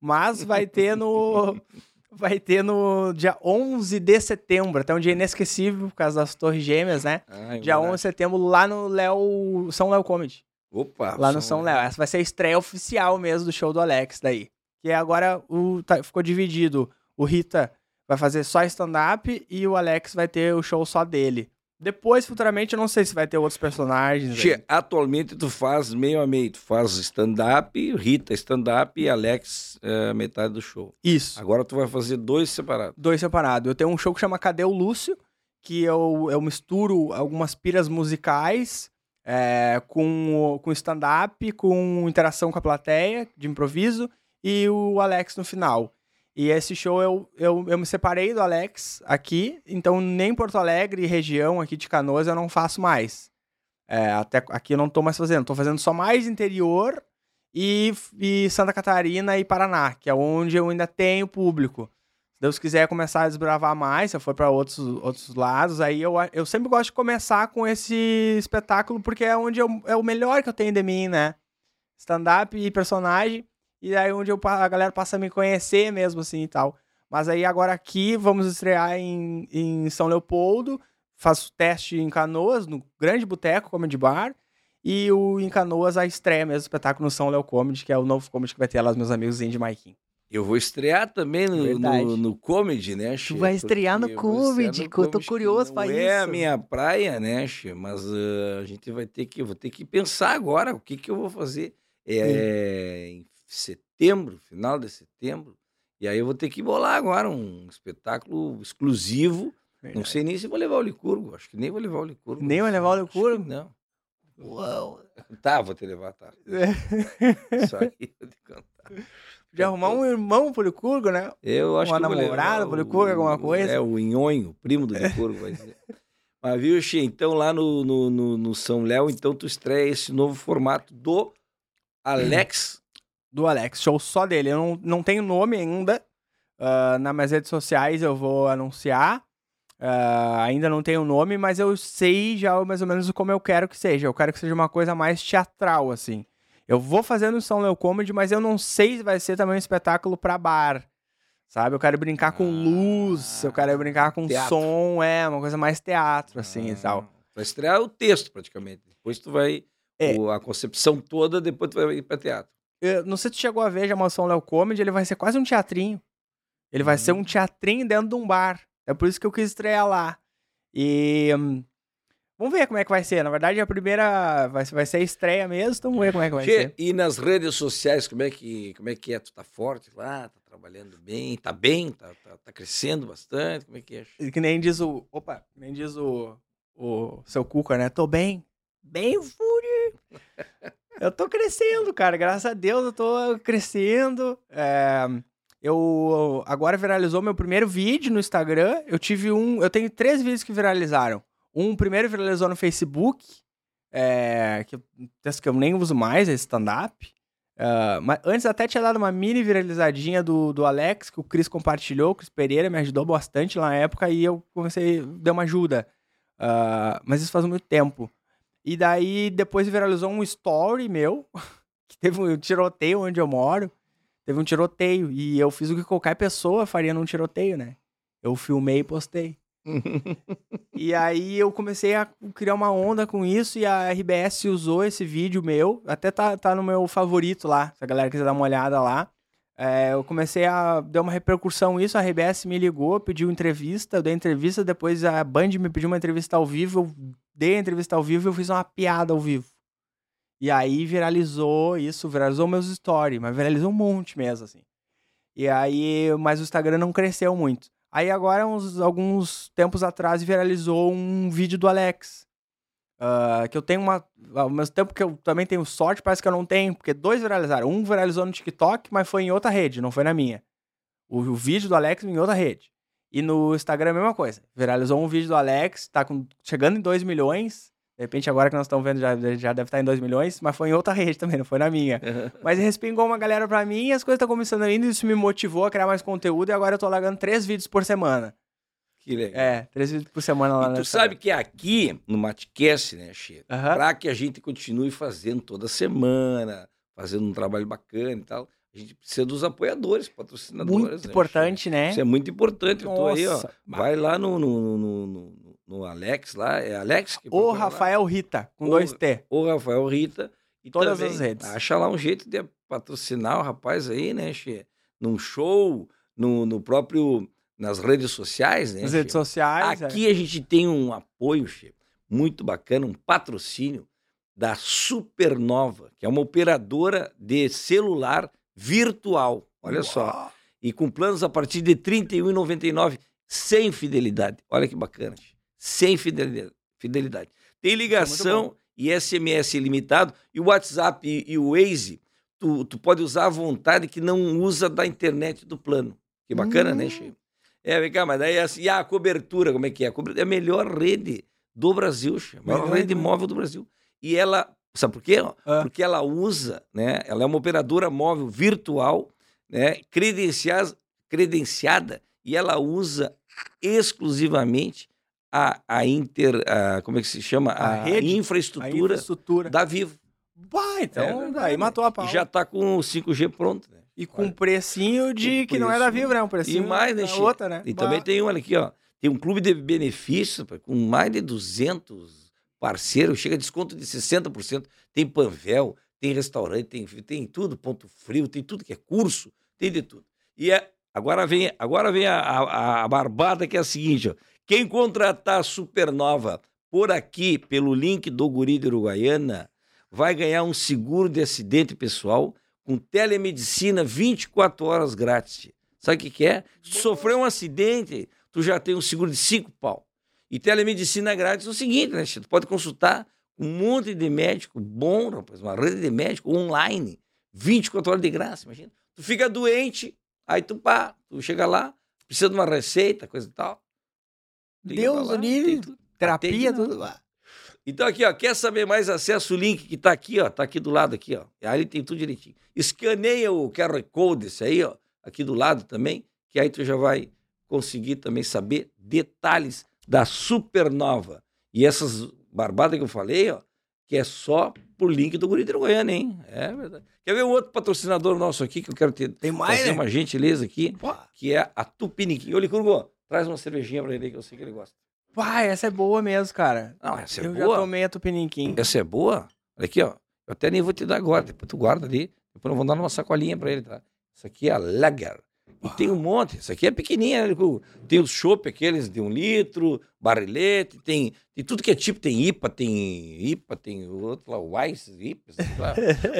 Mas vai ter no. vai ter no dia 11 de setembro, até um dia inesquecível, por causa das Torres Gêmeas, né? Ah, Dia verdade. 11 de setembro, lá no Léo. São Léo Comedy. Opa! Lá no São Léo. Essa vai ser a estreia oficial mesmo do show do Alex daí. Que agora o, tá- ficou dividido. O Rita vai fazer só stand-up e o Alex vai ter o show só dele. Depois, futuramente, eu não sei se vai ter outros personagens. Che, atualmente tu faz meio a meio. Tu faz stand-up, Rita stand-up e Alex eh, metade do show. Isso. Agora tu vai fazer dois separados. dois separados. Eu tenho um show que chama Cadê o Lúcio? Que eu, eu misturo algumas piras musicais é, com, com stand-up, com interação com a plateia, de improviso, e o Alex no final. E esse show eu, eu, eu me separei do Alex aqui, então nem Porto Alegre, região aqui de Canoas, eu não faço mais. É, até aqui eu não tô mais fazendo, tô fazendo só mais interior e, e Santa Catarina e Paraná, que é onde eu ainda tenho público. Se Deus quiser começar a desbravar mais, se eu for para outros, outros lados, aí eu, eu sempre gosto de começar com esse espetáculo, porque é onde eu, é o melhor que eu tenho de mim, né? Stand-up e personagem, e aí onde eu, a galera passa a me conhecer mesmo, assim, e tal. Mas aí agora aqui, vamos estrear em, em São Leopoldo, faço teste em Canoas, no Grande Boteco Comedy Bar, e o em Canoas a estreia mesmo, o espetáculo no São Leo Comedy, que é o novo comedy que vai ter lá os meus amigos Indy Maikin. Eu vou estrear também no, no, no comedy, né, Che? Tu vai estrear no vou estrear comedy, no eu tô comedy, curioso pra é a isso. minha praia, né, Che? Mas ah, a gente vai ter que, vou ter que pensar agora o que que eu vou fazer. É setembro, final de setembro. E aí eu vou ter que bolar agora um espetáculo exclusivo. Não sei nem se vou levar o Licurgo. Acho que nem vou levar o Licurgo. Nem vai levar o que Licurgo? Não. Uau. Tá, vou te levar, tá. Isso aí eu vou te contar. Podia arrumar um irmão pro Licurgo, né? Eu acho Uma que eu namorada pro Licurgo, alguma coisa? É, o Inhonho, primo do Licurgo, vai ser. Mas viu, Xê, então lá no, no, no- no São Léo, então tu estreia esse novo formato do Alex. Do Alex, show só dele. Eu não, não tenho nome ainda. Ah, nas minhas redes sociais eu vou anunciar. Ah, ainda não tenho nome, mas eu sei já mais ou menos como eu quero que seja. Eu quero que seja uma coisa mais teatral, assim. Eu vou fazer no São Leo Comedy, mas eu não sei se vai ser também um espetáculo pra bar. Sabe? Eu quero brincar com luz, eu quero brincar com Teatro. som, é, uma coisa mais teatro, assim e tal. Vai estrear o texto, praticamente. Depois tu vai... É. o- a concepção toda, depois tu vai ir pra teatro. Eu não sei se tu chegou a ver já o São Léo Comedy, ele vai ser quase um teatrinho. Ele vai ser um teatrinho dentro de um bar. É por isso que eu quis estrear lá. E hum, vamos ver como é que vai ser. Na verdade, a primeira vai, vai ser a estreia mesmo, então vamos ver como é que vai Che, ser. e nas redes sociais, como é, que, como é que é? Tu tá forte lá, tá trabalhando bem, tá bem, tá, tá, tá crescendo bastante, como é que é? Que nem diz o. Opa, que nem diz o. O seu Cuca, né? Tô bem. Bem, Fúria. Eu tô crescendo, cara. Graças a Deus eu tô crescendo. É, eu agora viralizou meu primeiro vídeo no Instagram. Eu tive um. Eu tenho três vídeos que viralizaram. Um primeiro viralizou no Facebook. É, que, que eu nem uso mais, é stand-up. Ah, mas antes até tinha dado uma mini viralizadinha do, do Alex, que o Cris compartilhou, o Cris Pereira me ajudou bastante lá na época e eu comecei, dei uma ajuda. Ah, mas isso faz muito tempo. E daí depois viralizou um story meu, que teve um tiroteio onde eu moro. Teve um tiroteio e eu fiz o que qualquer pessoa faria num tiroteio, né? Eu filmei e postei. E aí eu comecei a criar uma onda com isso e a RBS usou esse vídeo meu, até tá, tá no meu favorito lá, se a galera quiser dar uma olhada lá. É, eu comecei a dar uma repercussão isso, a RBS me ligou, pediu entrevista, eu dei entrevista, depois a Band me pediu uma entrevista ao vivo, eu dei a entrevista ao vivo e eu fiz uma piada ao vivo. E aí viralizou isso, viralizou meus stories, mas viralizou um monte mesmo, assim. E aí, mas o Instagram não cresceu muito. Aí agora, uns, alguns tempos atrás, viralizou um vídeo do Alex. ah, que eu tenho uma. Ao mesmo tempo que eu também tenho sorte, parece que eu não tenho, porque dois viralizaram. Um viralizou no TikTok, mas foi em outra rede, não foi na minha. O, o vídeo do Alex em outra rede. E no Instagram a mesma coisa. Viralizou um vídeo do Alex, tá com, chegando em 2 milhões. De repente, agora que nós estamos vendo, já, já deve estar em 2 milhões, mas foi em outra rede também, não foi na minha. Mas respingou uma galera pra mim e as coisas estão começando ainda, e isso me motivou a criar mais conteúdo e agora eu tô largando três vídeos por semana. Que legal. É, três vídeos por semana lá E no tu Instagram. sabe que aqui no Matcast, né, Che? Aham. Para que a gente continue fazendo toda semana, fazendo um trabalho bacana e tal, a gente precisa dos apoiadores, patrocinadores. Muito né, importante, né? Isso é muito importante. Eu tô aí, ó. Nossa. Vai lá no, no, no, no- no Alex lá. É Alex? que O procura lá? Rafael Rita, com O- dois T. O Rafael Rita. E Todas as redes. Acha lá um jeito de patrocinar o rapaz aí, né, Che? Num show, no, no próprio. nas redes sociais, né? Nas redes sociais. é. Aqui a gente tem um apoio, Che, muito bacana, um patrocínio da Supernova, que é uma operadora de celular virtual. Olha só. E com planos a partir de R$ 31,99, sem fidelidade. Olha que bacana. Sem fidelidade. fidelidade. Tem ligação e SMS ilimitado, e o WhatsApp e, e o Waze, tu, tu pode usar à vontade, que não usa da internet do plano. Que bacana, né, Hum. Che? É, vem cá, mas daí assim, e a cobertura, como é que é? A cobertura é a melhor rede do Brasil, a Melhor rede rede. móvel do Brasil. E ela, sabe por quê? Ah. Porque ela usa, né? Ela é uma operadora móvel virtual, né? Credenciada, credenciada e ela usa exclusivamente a, a inter, a- como é que se chama? A A, rede, A infraestrutura infraestrutura. da Vivo. Bah, então, É matou a pau. E já está com o 5G pronto, né? E com um precinho de O que não é da preço. Vivo, né? Um precinho E mais, né, da Chico? outra, né? E Bah. também tem um, olha aqui, ó. Tem um clube de benefícios com mais de 200 parceiros, chega a desconto de 60%. Tem Panvel, tem restaurante, tem, tem tudo, ponto frio, tem tudo que é curso, tem de tudo. E é, agora vem, agora vem a, a, a barbada que é a seguinte, ó. Quem contratar a Supernova por aqui, pelo link do Guri de Uruguaiana, vai ganhar um seguro de acidente pessoal com telemedicina 24 horas grátis. Sabe o que, que é? Se tu sofreu um acidente, tu já tem um seguro de 5 pau. E telemedicina grátis é o seguinte, né? Tu pode consultar um monte de médico bom, rapaz, uma rede de médico online, 24 horas de graça, imagina. Tu fica doente, aí tu pá, tu chega lá, precisa de uma receita, coisa e tal. Liga Deus lá, livre, tudo. terapia, tudo. lá. Então aqui, ó, quer saber mais? Acessa o link que tá aqui, ó, tá aqui do lado aqui, ó. Aí tem tudo direitinho. Escaneia o QR Code esse aí, ó, aqui do lado também, que aí tu já vai conseguir também saber detalhes da Supernova. E essas barbadas que eu falei, ó, que é só por link do Guri de Goiânia, hein? É verdade. Quer ver um outro patrocinador nosso aqui que eu quero ter Tem mais, fazer né? uma gentileza aqui, Pô, que é a Tupiniquim. Ô, Licurgo, traz uma cervejinha pra ele que eu sei que ele gosta. Pai, essa é boa mesmo, cara. Não, essa é eu já boa. tomei a Tupiniquim. Essa é boa? Olha aqui, ó. Eu até nem vou te dar agora, depois tu guarda ali. Depois eu vou dar numa sacolinha pra ele, tá? Isso aqui é a Lager. E tem um monte. Isso aqui é pequenininha, né? Tem os chopp aqueles de um litro, barrilete, tem, tem tudo que é tipo. Tem IPA, tem IPA, tem outro lá, Weiss, IPA, lá.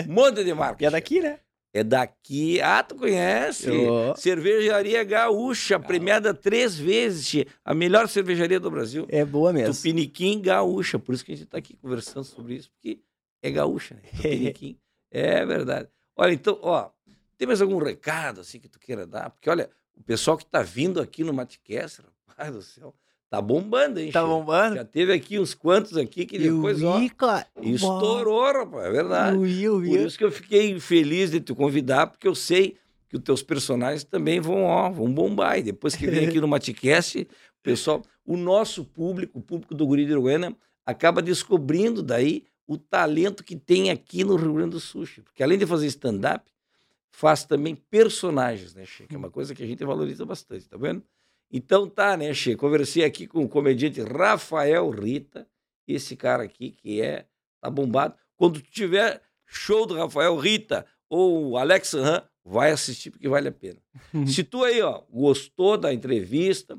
Um monte de marca. E é daqui, né? É daqui. Ah, tu conhece? Ô. Cervejaria Gaúcha, premiada três vezes, a melhor cervejaria do Brasil. É boa mesmo. Tupiniquim Gaúcha. Por isso que a gente está aqui conversando sobre isso, porque é gaúcha, né? Tupiniquim. é verdade. Olha, então, ó, tem mais algum recado assim que tu queira dar? Porque, olha, o pessoal que está vindo aqui no Matcast, rapaz do céu, tá bombando, hein? Tá bombando? Já teve aqui uns quantos aqui que Eu depois, ó, vi, cara. estourou, rapaz, é verdade. Eu vi, eu Por vi. isso que eu fiquei feliz de te convidar, porque eu sei que os teus personagens também vão, ó, vão bombar. E depois que vem aqui no Maticast, o pessoal, o nosso público, o público do Guri de Uruguaiana, acaba descobrindo daí o talento que tem aqui no Rio Grande do Sul. Porque além de fazer stand-up, faz também personagens, né, Che? Que é uma coisa que a gente valoriza bastante, tá vendo? Então tá, né, Che? Conversei aqui com o comediante Rafael Rita, esse cara aqui que é, tá bombado. Quando tiver show do Rafael Rita ou Alex Han, vai assistir porque vale a pena. Se tu aí, ó, gostou da entrevista,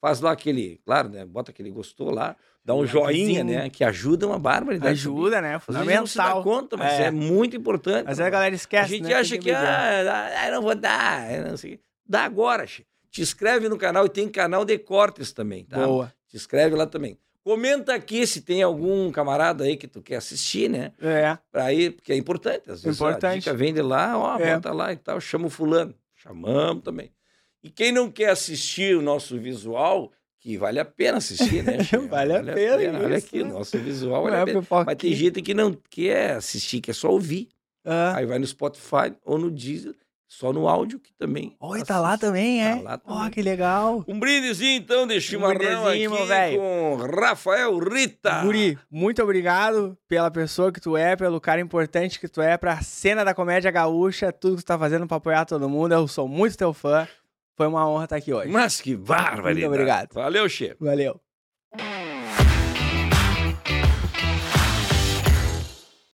faz lá aquele, claro, né, bota aquele gostou lá, dá um joinha, né, que ajuda uma barbaridade. Ajuda, né? Às vezes não se dá Fundamental. conta, mas é, É. muito importante. Mas aí a galera A esquece, gente né? acha que, beber. ah, ah, não vou dar, não sei. Dá agora, che. Te inscreve no canal e tem canal de cortes também, tá? Boa. Te inscreve lá também. Comenta aqui se tem algum camarada aí que tu quer assistir, né? É. Pra ir, porque é importante. Às vezes a Importante. dica vem de lá, ó, É. bota lá e tal, chama o fulano. Chamamos também. E quem não quer assistir o nosso visual, que vale a pena assistir, né? Vale a pena, Olha isso, aqui, né? nosso visual vale a é pena. pipoquinha. Mas tem gente que não quer assistir, quer só ouvir. Ah. Aí vai no Spotify ou no Deezer, só no áudio que também. Oi, tá lá também, é? Tá lá Ó, também. que legal. Um brindezinho então de chimarrão aqui meu velho. com Rafael Rita. Guri, muito obrigado pela pessoa que tu é, pelo cara importante que tu é, pra cena da comédia gaúcha, tudo que tu tá fazendo pra apoiar todo mundo. Eu sou muito teu fã. Foi uma honra estar aqui hoje. Mas que barbaridade. Muito obrigado. Valeu, chefe. Valeu.